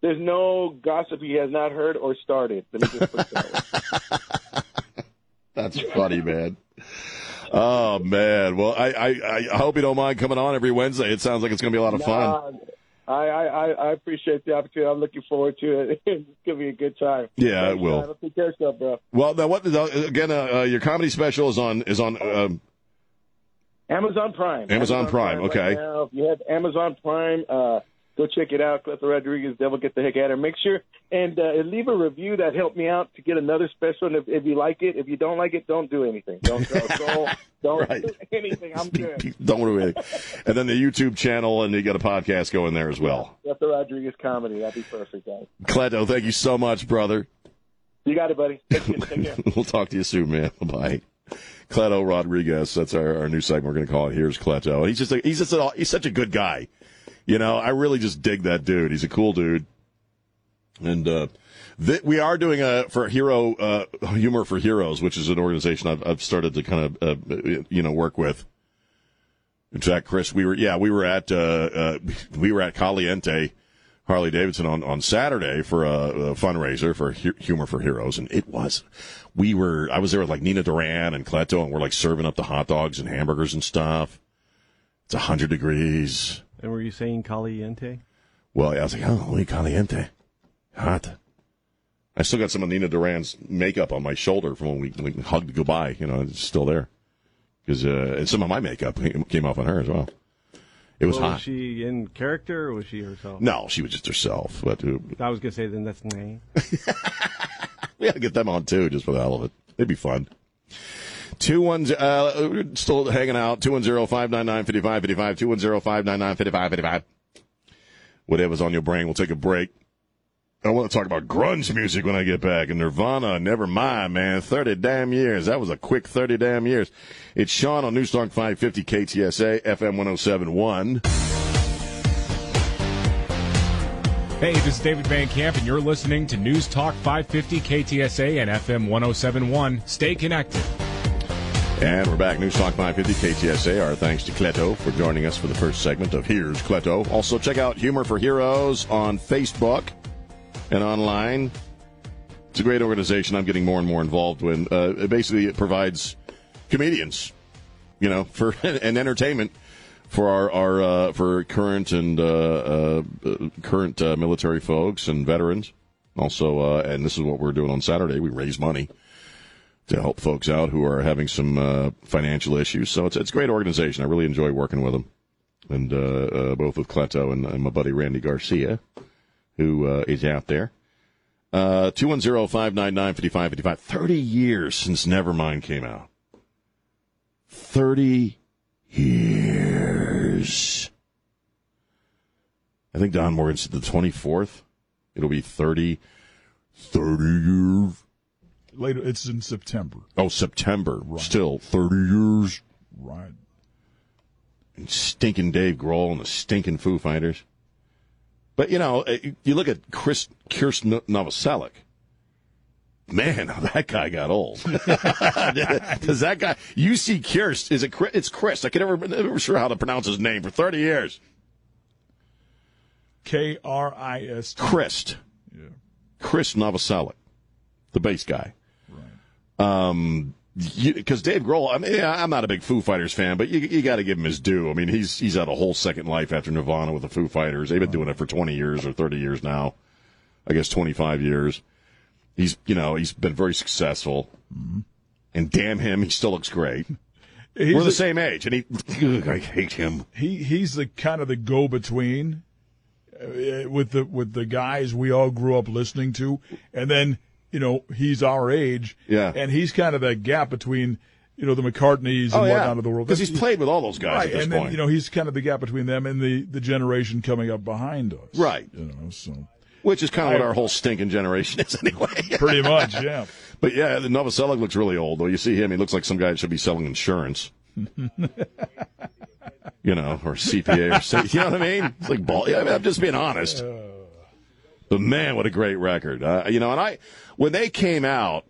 there's no gossip he has not heard or started. Let me just put that. That's funny, man. Oh man. Well, I, I I hope you don't mind coming on every Wednesday. It sounds like it's going to be a lot of fun. Nah, I, I, I I appreciate the opportunity. I'm looking forward to it. It's gonna be a good time. Yeah, it will. Take care of yourself, bro. Well, now what? Again, uh, uh, your comedy special is on is on. Um, Amazon Prime. Amazon Prime, right okay. now. If you have Amazon Prime, uh, go check it out. Cleto Rodriguez, Devil Get the Heck Out of Here. Make sure and uh, leave a review that helped me out to get another special. And if, if you like it, if you don't like it, don't do anything. Don't don't don't, don't Right. do anything. I'm good. don't about it. And then the YouTube channel, and you got a podcast going there as well. Cleto Rodriguez comedy. That'd be perfect, guys. Cleto, thank you so much, brother. You got it, buddy. Take care. Take care. we'll talk to you soon, man. Bye. Cleto Rodriguez. That's our, our new segment. We're going to call it "Here's Cleto." He's just a, he's just a, he's such a good guy. You know, I really just dig that dude. He's a cool dude. And uh, th- we are doing a for hero uh, humor for heroes, which is an organization I've, I've started to kind of uh, you know work with. In fact, Chris, we were yeah we were at uh, uh, we were at Caliente Harley Davidson on, on Saturday for a, a fundraiser for Hu- Humor for Heroes, and it was we were I was there with like Nina Duran and Cleto, and we're like serving up the hot dogs and hamburgers and stuff. It's a hundred degrees. And were you saying caliente? Well, yeah, I was like, oh, muy caliente, hot. I still got some of Nina Duran's makeup on my shoulder from when we, we hugged goodbye. You know, it's still there because uh, and some of my makeup came off on her as well. It was Well, hot. Was she in character or was she herself? No, she was just herself. But uh, I was gonna say then that's name. we gotta get them on too, just for the hell of it. It'd be fun. Two ones, uh, still hanging out. Two one zero five nine nine fifty five fifty five. Two one zero five nine nine fifty five fifty five. Whatever's on your brain, we'll take a break. I want to talk about grunge music when I get back. And Nirvana, never mind, man. 30 damn years. That was a quick 30 damn years. It's Sean on Newstalk 550 KTSA, FM 1071. Hey, this is David Van Camp, and you're listening to News Talk 550 KTSA and FM 1071. Stay connected. And we're back. News Talk 550 KTSA. Our thanks to Cleto for joining us for the first segment of Here's Cleto. Also, check out Humor for Heroes on Facebook and online. It's a great organization. I'm getting more and more involved with. Uh, it basically, it provides comedians, you know, for and entertainment for our our uh, for current and uh, uh, current uh, military folks and veterans. Also, uh, and this is what we're doing on Saturday. We raise money to help folks out who are having some uh, financial issues. So it's it's a great organization. I really enjoy working with them, and uh, uh, both with Cleto and, and my buddy Randy Garcia, who uh, is out there. Uh, 210-599-5555. 30 years since Nevermind came out. 30 years. I think Don Morgan said the 24th. It'll be 30, 30 years. Later, it's in September. Oh, September. Still 30 years. Right. And stinking Dave Grohl and the stinking Foo Fighters. But, you know, uh, you look at Chris Kirsten Novoselic. man, that guy got old. Does that guy? You see, Kirst is it? Chris- It's Chris. I can never never sure how to pronounce his name for thirty years. K R I S T. Christ. Chris Novoselic, the bass guy. Um, because Dave Grohl, I mean, yeah, I'm not a big Foo Fighters fan, but you you got to give him his due. I mean, he's he's had a whole second life after Nirvana with the Foo Fighters. They've been doing it for 20 years or 30 years now. I guess 25 years. He's you know he's been very successful, and damn him, he still looks great. He's We're the a- same age, and he ugh, I hate him. He he's the kind of the go between uh, with the with the guys we all grew up listening to, and then you know he's our age, Yeah. and he's kind of that gap between you know the McCartneys and Oh, yeah. whatnot of the world 'Cause he's played with all those guys right? at this and then you know he's kind of the gap between them and the the generation coming up behind us, Right. You know, so Which is kind of what our whole stinking generation is anyway. pretty much, yeah. But yeah, the Novoselic looks really old though. You see him, he looks like some guy that should be selling insurance. you know, or CPA or you know what I mean? It's like ball. Yeah, I mean, I'm just being honest. But man, what a great record. Uh, you know, and I when they came out,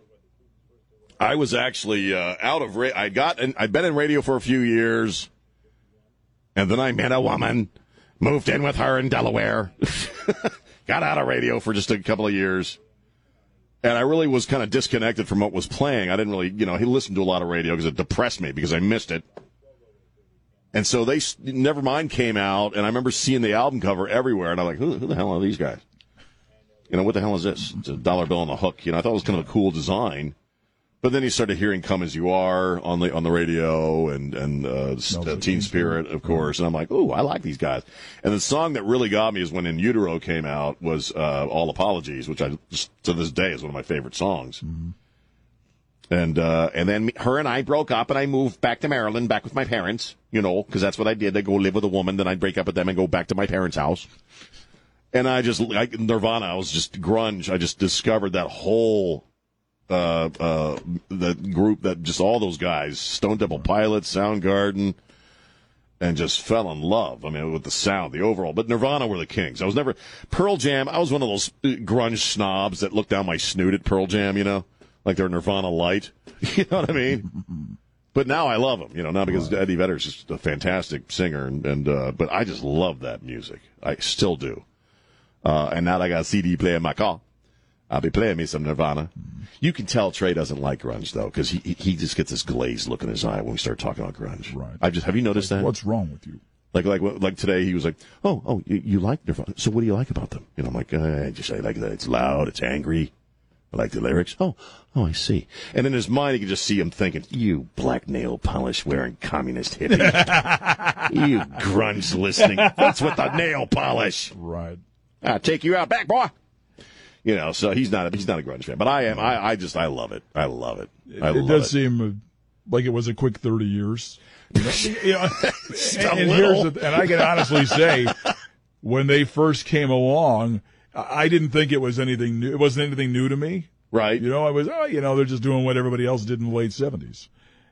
I was actually uh, out of. Ra- I got. I'd been in radio for a few years, and then I met a woman, moved in with her in Delaware, got out of radio for just a couple of years. And I really was kind of disconnected from what was playing. I didn't really, you know, he listened to a lot of radio because it depressed me because I missed it. And so they, Nevermind came out, and I remember seeing the album cover everywhere, and I'm like, who, who the hell are these guys? You know, what the hell is this? It's a dollar bill on the hook. You know, I thought it was kind of a cool design. But then you started hearing "Come as You Are" on the on the radio and and uh, uh, Teen Spirit, of course. And I'm like, "Ooh, I like these guys." And the song that really got me is when "In Utero" came out was uh, "All Apologies," which I just, to this day is one of my favorite songs. And uh, and then me, her and I broke up, and I moved back to Maryland, back with my parents. You know, because that's what I did. I go live with a woman, then I'd break up with them and go back to my parents' house. And I just like Nirvana. I was just grunge. I just discovered that whole uh, uh, the group that just all those guys, Stone Temple Pilots, Soundgarden, and just fell in love. I mean, with the sound, the overall. But Nirvana were the kings. I was never Pearl Jam. I was one of those uh, grunge snobs that looked down my snoot at Pearl Jam. You know, like they're Nirvana light. You know what I mean? But now I love them, you know, not because Eddie Vedder's just a fantastic singer, and, and uh, but I just love that music. I still do. Uh, and now that I got a CD player in my car. I'll be playing me some Nirvana. You can tell Trey doesn't like grunge though, because he he- just gets this glazed look in his eye when we start talking about grunge. Right. I just have you noticed that? What's wrong with you? Like like like today he was like, oh oh you, you like Nirvana? So what do you like about them? You know, I'm like, uh, I just I like that it's loud, it's angry. I like the lyrics. Oh oh I see. And in his mind, you can just see him thinking, you black nail polish wearing communist hippie, you grunge listening. What's with the nail polish? Right. I'll take you out back, boy. You know, so he's not a, he's not a grunge fan, but I am. I, I just I love it. I love it. I it love does it. seem like it was a quick 30 years. You know, you know, and, and here's the, and I can honestly say, when they first came along, I I didn't think it was anything new. It wasn't anything new to me. Right. You know, I was, oh, you know, they're just doing what everybody else did in the late 70s.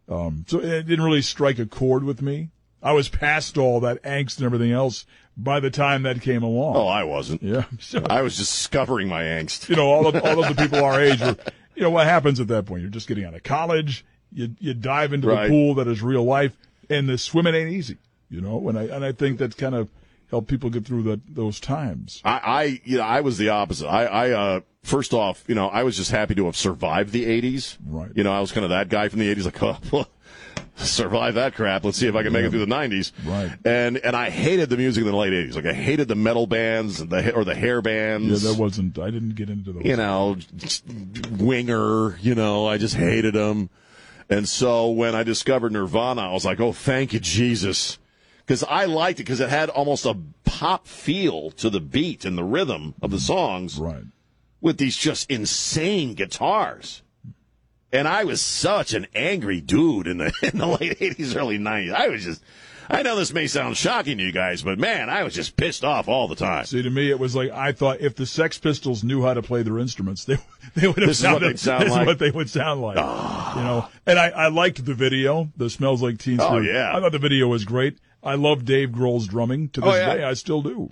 Um, so it didn't really strike a chord with me. I was past all that angst and everything else by the time that came along. Oh, I wasn't. Yeah. So, I was discovering my angst. you know, all of all of the people our age were, you know, what happens at that point? You're just getting out of college. You you dive into Right. the pool that is real life, and the swimming ain't easy. You know, and I and I think that's kind of helped people get through that those times. I, I you know I was the opposite. I, I uh, first off, you know, I was just happy to have survived the '80s. Right. You know, I was kind of that guy from the '80s, like, oh, survive that crap. Let's see if I can make it through the '90s. Right. And and I hated the music in the late '80s. Like I hated the metal bands and the or the hair bands. Yeah, that wasn't. I didn't get into those. you know, Winger, you know, I just hated them. And so when I discovered Nirvana, I was like, oh, thank you, Jesus. Because I liked it because it had almost a pop feel to the beat and the rhythm of the songs. Right. With these just insane guitars. And I was such an angry dude in the, in the late 80s, early 90s. I was just, I know this may sound shocking to you guys, but man, I was just pissed off all the time. See, to me, it was like I thought if the Sex Pistols knew how to play their instruments, they they would have This is what sounded. sound this like? is what they would sound like. Ah. You know, and I, I liked the video. The smells like Teen Spirit. Oh, Spirit. yeah. I thought the video was great. I love Dave Grohl's drumming to oh, this Oh, yeah. day. I still do.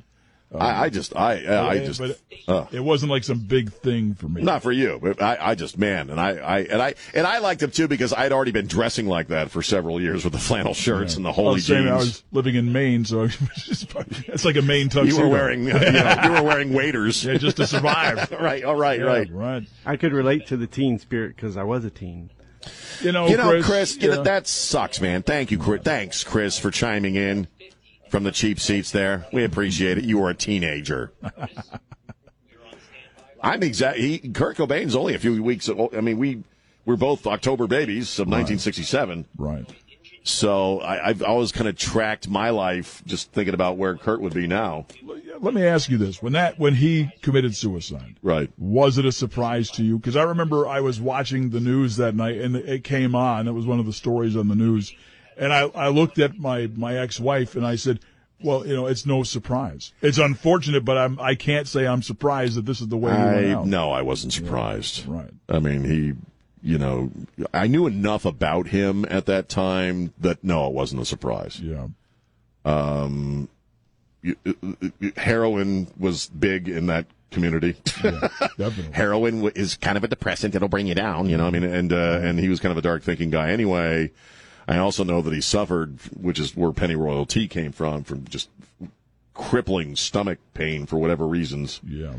I, I just, I, I Yeah, just, but uh. it wasn't like some big thing for me. Not for you, but I, I just man, and I, I and I and I liked him too because I'd already been dressing like that for several years with the flannel shirts and the holy was saying jeans. I was living in Maine, so it's like a Maine tuxedo. You were wearing, you, know, you were wearing waders, yeah, just to survive. right? All right, Yeah, right. right. I could relate to the teen spirit because I was a teen. You know, you know, Chris, Chris, you know, that sucks, man. Thank you, Chris. Thanks, Chris, for chiming in from the cheap seats there. We appreciate it. You were a teenager. I'm exactly. Kurt Cobain's only a few weeks. old. I mean, we we're both October babies of 1967. Right. So I, I've always kind of tracked my life just thinking about where Kurt would be now. Let me ask you this: when that when he committed suicide, Right. was it a surprise to you? Because I remember I was watching the news that night, and it came on. It was one of the stories on the news, and I I looked at my my ex wife and I said. Well, you know, it's no surprise. It's unfortunate, but I'm I can't say I'm surprised that this is the way he went out. no, I wasn't surprised. right. I mean, he, you know, I knew enough about him at that time that no, it wasn't a surprise. Yeah. Um, you- uh, heroin was big in that community. Definitely. heroin is kind of a depressant; it'll bring you down. You know, I mean, and uh, and he was kind of a dark thinking guy anyway. I also know that he suffered, which is where Pennyroyal Tea came from, from just crippling stomach pain for whatever reasons. Yeah.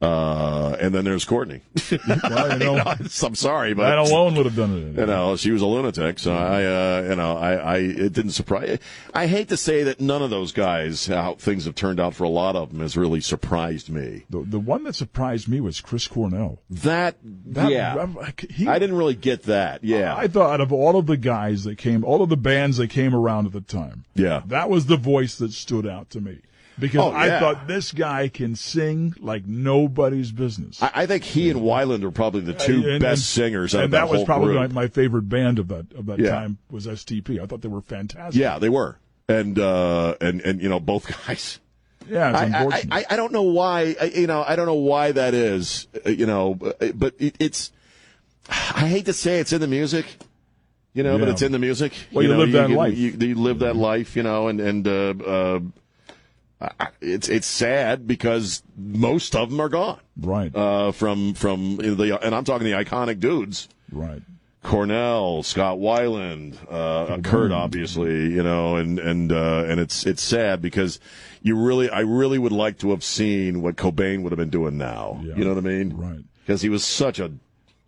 Uh, and then there's Courtney. Well, you know, I'm sorry, but that alone would have done it. you know, she was a lunatic. So I, uh, you know, I, I, it didn't surprise. I hate to say that none of those guys, how things have turned out for a lot of them, has really surprised me. The the one that surprised me was Chris Cornell. That, That- yeah, he- I didn't really get that. Yeah, I thought out of all of the guys that came, all of the bands that came around at the time, yeah. that was the voice that stood out to me. Because Oh, I yeah. thought this guy can sing like nobody's business. I, I think he and Weiland are probably the two And- best and- singers and of that, that was whole probably my, group. my favorite band of that of that Yeah. time was STP. I thought they were fantastic. Yeah, they were, and uh, and and you know both guys. Yeah, it's I, I. I, I don't know why. I- You know, I don't know why that is. uh, You know, but- but it, it's. I hate to say it's in the music. You know, but it's in the music. Well, you know, live that can- life. You, you live that life. You know, and and uh, uh, I- it's it's sad because most of them are gone. Right. Uh, from from the and I'm talking the iconic dudes. Right. Cornell, Scott Weiland, uh, Kurt, obviously, you know, and and uh, and it's it's sad because you really, I really would like to have seen what Cobain would have been doing now. You know what I mean? Right. Because he was such a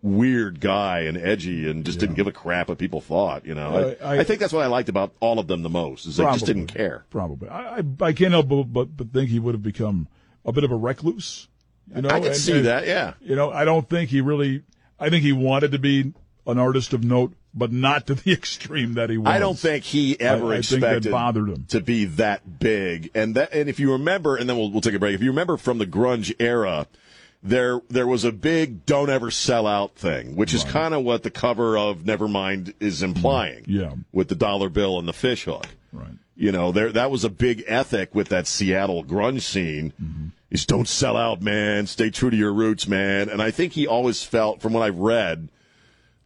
weird guy and edgy and just didn't give a crap what people thought. You know, I, uh, I- I, think that's what I liked about all of them the most is they just didn't care. Probably. I, I, I can't help but, but, but think he would have become a bit of a recluse. You know, I can and- see and, that, yeah. You know, I don't think he really. I think he wanted to be an artist of note, but not to the extreme that he was. I don't think he ever I- I expected bothered him. to be that big. And that, and if you remember, and then we'll, we'll take a break. If you remember from the grunge era, there there was a big "don't ever sell out" thing, which is kind of what the cover of Nevermind is implying. Yeah. with the dollar bill and the fish hook. Right. You know, there that was a big ethic with that Seattle grunge scene. Mm-hmm. Is don't sell out, man. Stay true to your roots, man. And I think he always felt, from what I've read,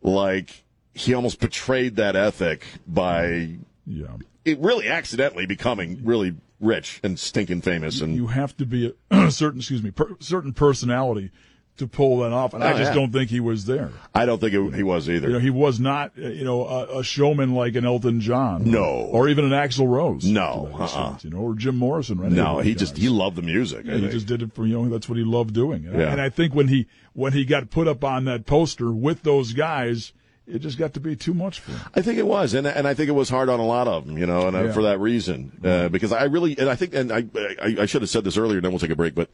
like he almost betrayed that ethic by Yeah. It really accidentally becoming really rich and stinking famous and You have to be a certain, excuse me, per, certain personality to pull that off, and I Oh, just yeah. don't think he was there. I don't think it, he was either. You know, he was not, uh, you know, a, a showman like an Elton John, No. or even an Axl Rose, No, uh-uh. extent, you know, or Jim Morrison. Or of no, he guys. just he loved the music. Yeah, he just did it for you know that's what he loved doing. And, Yeah. and I think when he when he got put up on that poster with those guys, it just got to be too much for him. I think it was, and and I think it was hard on a lot of them, you know, and uh, Yeah. for that reason, uh, because I really, and I think, and I, I, I should have said this earlier, and then we'll take a break, but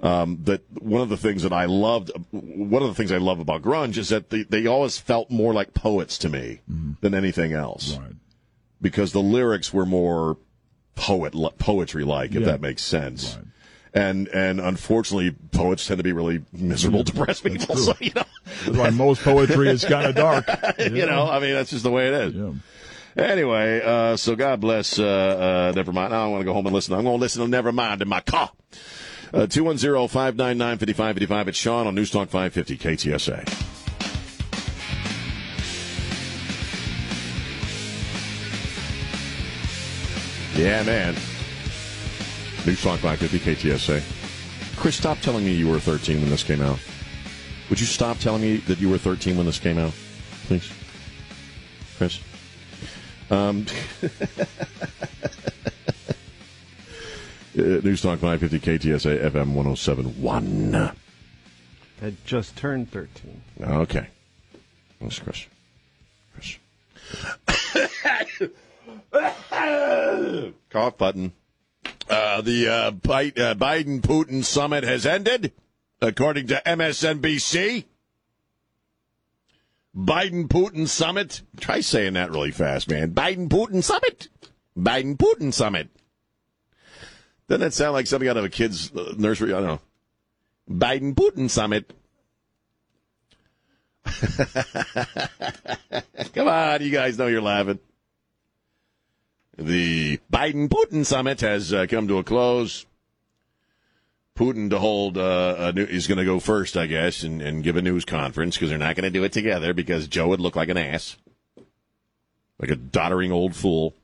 um, that one of the things that I loved, one of the things I love about grunge is that they, they always felt more like poets to me than anything else, Right. because the lyrics were more poet poetry like, if Yeah. that makes sense. And and unfortunately, poets tend to be really miserable, depressed people. So you know, That's why most poetry is kind of dark. you know, I mean, that's just the way it is. Yeah. Anyway, uh, so God bless. Uh, uh, never mind. Now I want to go home and listen. I'm going to listen to Never Mind in my car. Uh, Two one zero five nine nine fifty five fifty five. It's Sean on News Talk five fifty KTSA. Yeah, man. News Talk 550 KTSA. Chris, stop telling me you were 13 when this came out. Would you stop telling me that you were 13 when this came out, please? Chris? Um, uh, News Talk 550 KTSA FM 1071. Had just turned 13. Okay. Thanks, Chris. Chris. Cough button. Uh, the uh, Biden Putin summit has ended, according to MSNBC. Biden Putin summit. Try saying that really fast, man. Biden Putin summit. Biden Putin summit. Doesn't that sound like something out of a kid's uh, nursery? I don't know. Biden Putin summit. Come on, you guys know you're laughing. The Biden Putin summit has uh, come to a close. Putin to hold uh, a new, is going to go first, I guess, and, and give a news conference because they're not going to do it together because Joe would look like an ass, like a doddering old fool.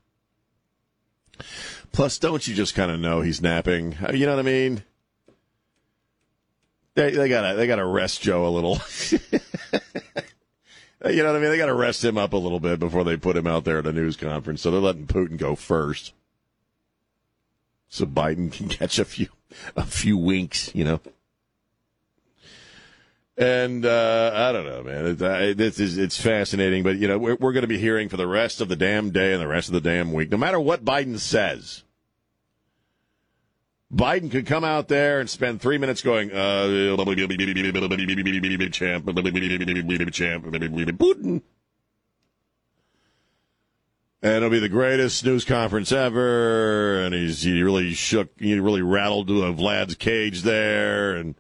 Plus, don't you just kind of know he's napping? You know what I mean? They, they gotta they gotta rest Joe a little. you know what I mean? They gotta rest him up a little bit before they put him out there at a news conference. So they're letting Putin go first, so Biden can catch a few a few winks. You know. And uh, I don't know, man. It, uh, this is it's fascinating, but you know we're, we're going to be hearing for the rest of the damn day and the rest of the damn week, no matter what Biden says. Biden could come out there and spend three minutes going, uh, champ, champ, Putin. And it'll be the greatest news conference ever. And he's he really shook, he really rattled to a Vlad's cage there, and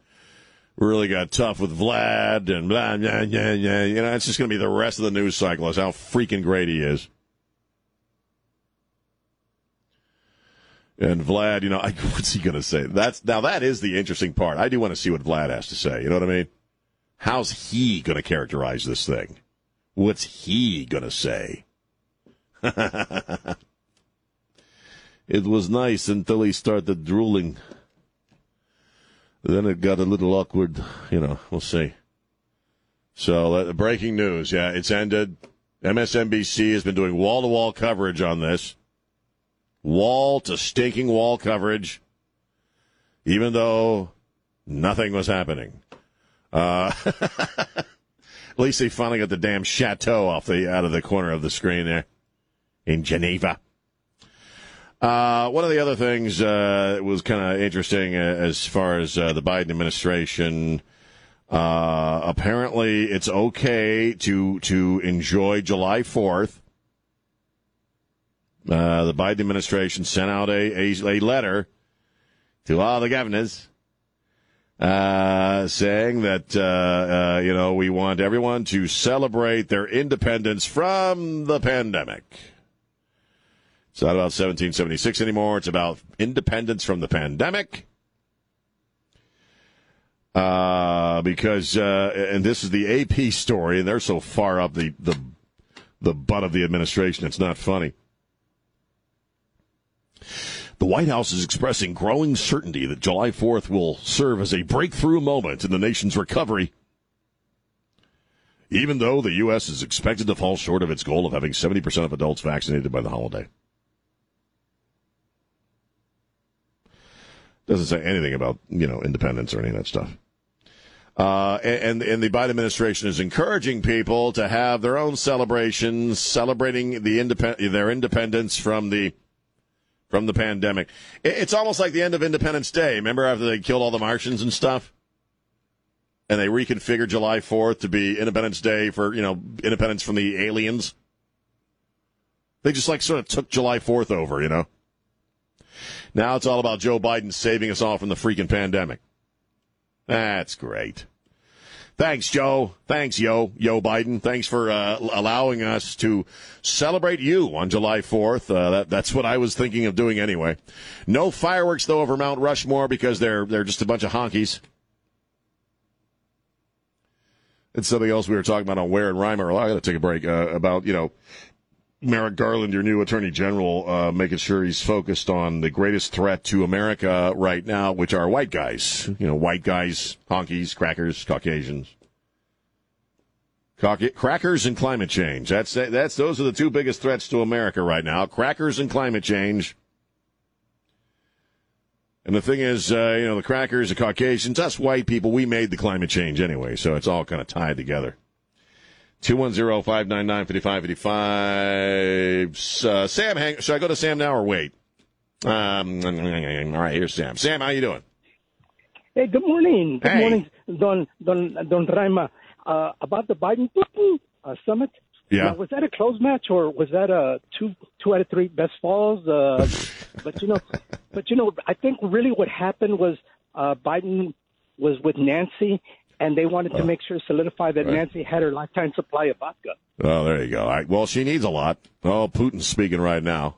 really got tough with Vlad, and blah, blah, blah, blah. You know, it's just going to be the rest of the news cycle. Is how freaking great he is. And Vlad, you know, I, what's he going to say? That's now that is the interesting part. I do want to see what Vlad has to say. You know what I mean? How's he going to characterize this thing? What's he going to say? it was nice until he started drooling. Then it got a little awkward. You know, we'll see. So, uh, breaking news. Yeah, it's ended. MSNBC has been doing wall to wall coverage on this wall to stinking wall coverage, even though nothing was happening. Uh, at least they finally got the damn chateau off the out of the corner of the screen there in Geneva. Uh, one of the other things uh, was kind of interesting uh, as far as uh, the Biden administration. Uh, apparently, it's okay to to enjoy July Fourth uh, the Biden administration sent out a, a, a letter to all the governors uh, saying that, uh, uh, you know, we want everyone to celebrate their independence from the pandemic. It's not about 1776 anymore. It's about independence from the pandemic. Uh, because, uh, and this is the AP story, and they're so far up the, the, the butt of the administration, it's not funny. The White House is expressing growing certainty that July 4th will serve as a breakthrough moment in the nation's recovery. Even though the U.S. is expected to fall short of its goal of having 70% of adults vaccinated by the holiday. Doesn't say anything about, you know, independence or any of that stuff. Uh, and, and the Biden administration is encouraging people to have their own celebrations, celebrating the independ- their independence from the from the pandemic. It's almost like the end of Independence Day. Remember after they killed all the Martians and stuff? And they reconfigured July 4th to be Independence Day for, you know, independence from the aliens. They just like sort of took July 4th over, you know? Now it's all about Joe Biden saving us all from the freaking pandemic. That's great. Thanks, Joe. Thanks, Yo, Yo Biden. Thanks for uh, allowing us to celebrate you on July 4th. Uh, that, that's what I was thinking of doing anyway. No fireworks, though, over Mount Rushmore because they're, they're just a bunch of honkies. It's something else we were talking about on Where and Reimer. I got to take a break uh, about, you know, Merrick Garland, your new Attorney General, uh, making sure he's focused on the greatest threat to America right now, which are white guys. You know, white guys, honkies, crackers, Caucasians. Cauca- Crackers and climate change. That's that's those are the two biggest threats to America right now. Crackers and climate change. And the thing is, uh, you know, the crackers, the Caucasians, us white people, we made the climate change anyway, so it's all kind of tied together. 210-599-5555. Uh, Sam, hang, should I go to Sam now or wait? Um, all right, here's Sam. Sam, how you doing? Hey, good morning. Good Hey. morning, Don Don Don Rima. Uh, about the Biden uh, summit. Yeah. Now, was that a close match or was that a two two out of three best falls? Uh, but you know, but you know, I think really what happened was uh, Biden was with Nancy, and they wanted to make sure to solidify that Right. Nancy had her lifetime supply of vodka. Oh, there you go. All right. Well, she needs a lot. Oh, Putin's speaking right now.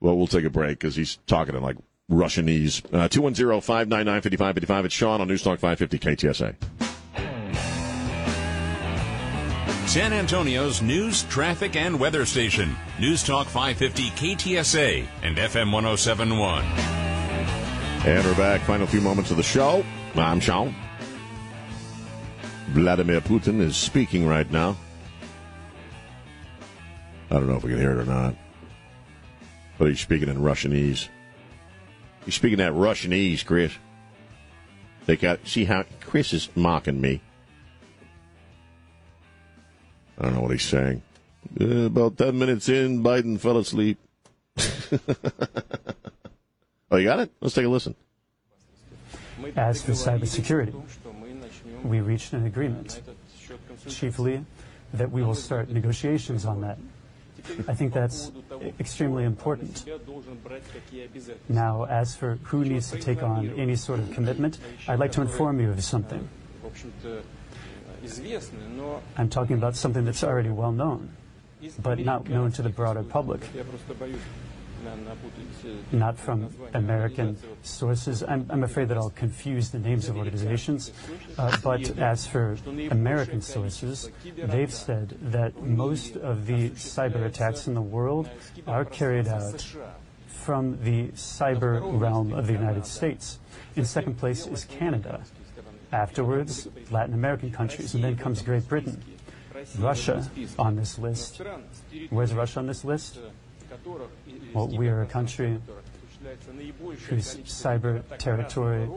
Well, we'll take a break because he's talking in like Russianese. Uh, 210-599-5555. It's Sean on Newstalk 550 KTSA. San Antonio's news, traffic, and weather station. News Talk 550 KTSA and FM 1071. And we're back. Final few moments of the show. I'm Sean. Vladimir Putin is speaking right now. I don't know if we can hear it or not. But he's speaking in Russianese. He's speaking that Russianese, Chris. They got see how Chris is mocking me. I don't know what he's saying. Uh, about ten minutes in, Biden fell asleep. oh, you got it? Let's take a listen. As for cybersecurity, we reached an agreement, chiefly that we will start negotiations on that. I think that's extremely important. Now, as for who needs to take on any sort of commitment, I'd like to inform you of something. I'm talking about something that's already well known, but not known to the broader public. Not from American sources. I'm, afraid that I'll confuse the names of organizations. Uh, but as for American sources, they've said that most of the cyber attacks in the world are carried out from the cyber realm of the United States. In second place is Canada. Afterwards, Latin American countries, and then comes Great Britain. Russia on this list. Where's Russia on this list? Well, we are a country whose cyber territory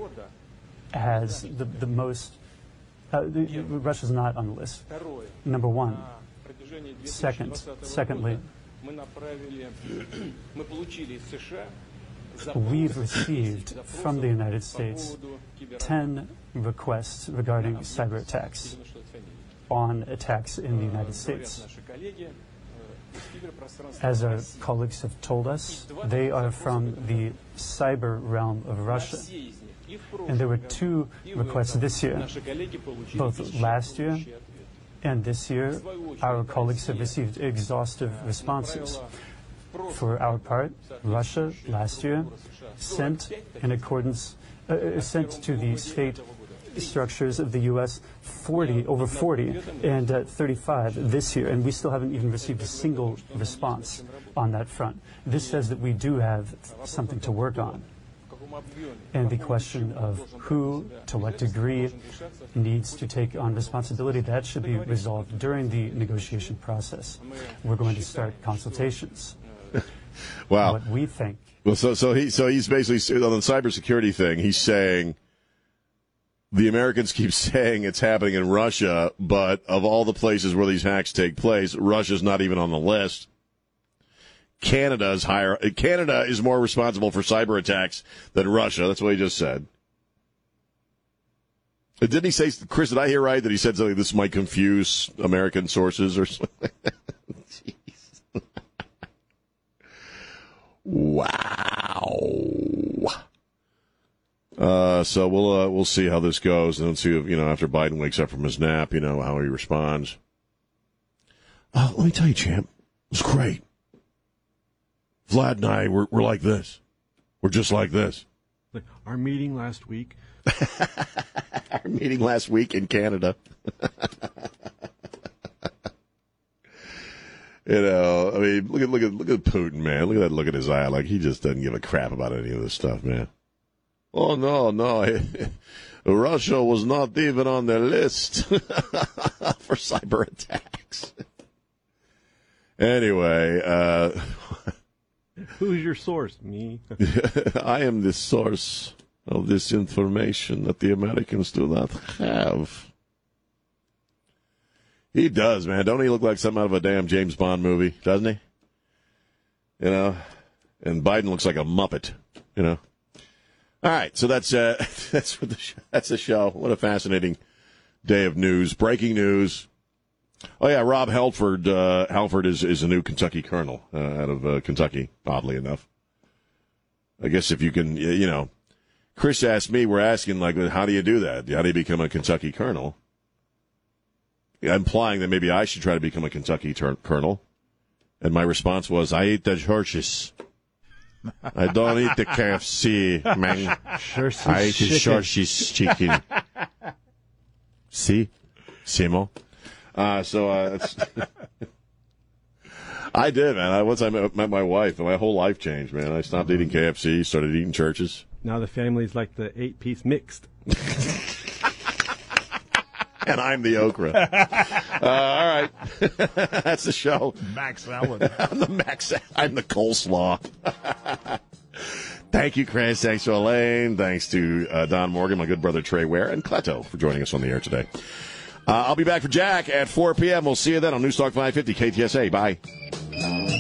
has the, the most. Uh, the, Russia's not on the list. Number one. Second, secondly, we've received from the United States 10 requests regarding cyber attacks on attacks in the United States. As our colleagues have told us, they are from the cyber realm of Russia. And there were two requests this year, both last year and this year. Our colleagues have received exhaustive responses. For our part, Russia last year sent in accordance, uh, uh, sent to the state structures of the U.S. 40, over 40, and uh, 35 this year, and we still haven't even received a single response on that front. This says that we do have something to work on. And the question of who, to what degree, needs to take on responsibility, that should be resolved during the negotiation process. We're going to start consultations. Wow. What we think Well, so so he so he's basically on the cybersecurity thing. He's saying the Americans keep saying it's happening in Russia, but of all the places where these hacks take place, Russia's not even on the list. Canada is higher. Canada is more responsible for cyber attacks than Russia. That's what he just said. Uh, Didn't he say, Chris? Did I hear right that he said something? This might confuse American sources or something. Wow. Uh, so we'll uh, we'll see how this goes, and then see if you know after Biden wakes up from his nap, you know how he responds. Uh, let me tell you, champ, it was great. Vlad and I were we're like this. We're just like this. Like our meeting last week. Our meeting last week in Canada. You know, I mean, look at look at look at Putin, man. Look at that look at his eye. Like he just doesn't give a crap about any of this stuff, man. Oh no, no, Russia was not even on the list for cyber attacks. anyway, uh, Who's your source? Me. I am the source of this information that the Americans do not have. He does, man. Don't he look like something out of a damn James Bond movie, doesn't he? You know, and Biden looks like a muppet. You know. All right, so that's uh, that's what the that's the show. What a fascinating day of news, breaking news. Oh yeah, Rob Halford. Uh, Halford is is a new Kentucky colonel uh, out of uh, Kentucky. Oddly enough, I guess if you can, you know, Chris asked me. We're asking like, how do you do that? How do you become a Kentucky colonel? Implying that maybe I should try to become a Kentucky tur- colonel. And my response was, I ate the Church's. I don't eat the KFC, man. Church's I eat the chicken. Church's chicken. See? Simo? Uh, so, uh, I did, man. I, once I met, met my wife, my whole life changed, man. I stopped eating KFC, started eating Church's. Now the family's like the eight piece mixed. and I'm the okra. uh, all right, that's the show. Max salad. I'm the Max. I'm the coleslaw. Thank you, Chris. Thanks to Elaine. Thanks to uh, Don Morgan, my good brother Trey Ware, and Cleto for joining us on the air today. Uh, I'll be back for Jack at 4 p.m. We'll see you then on News Talk 550 KTSA. Bye.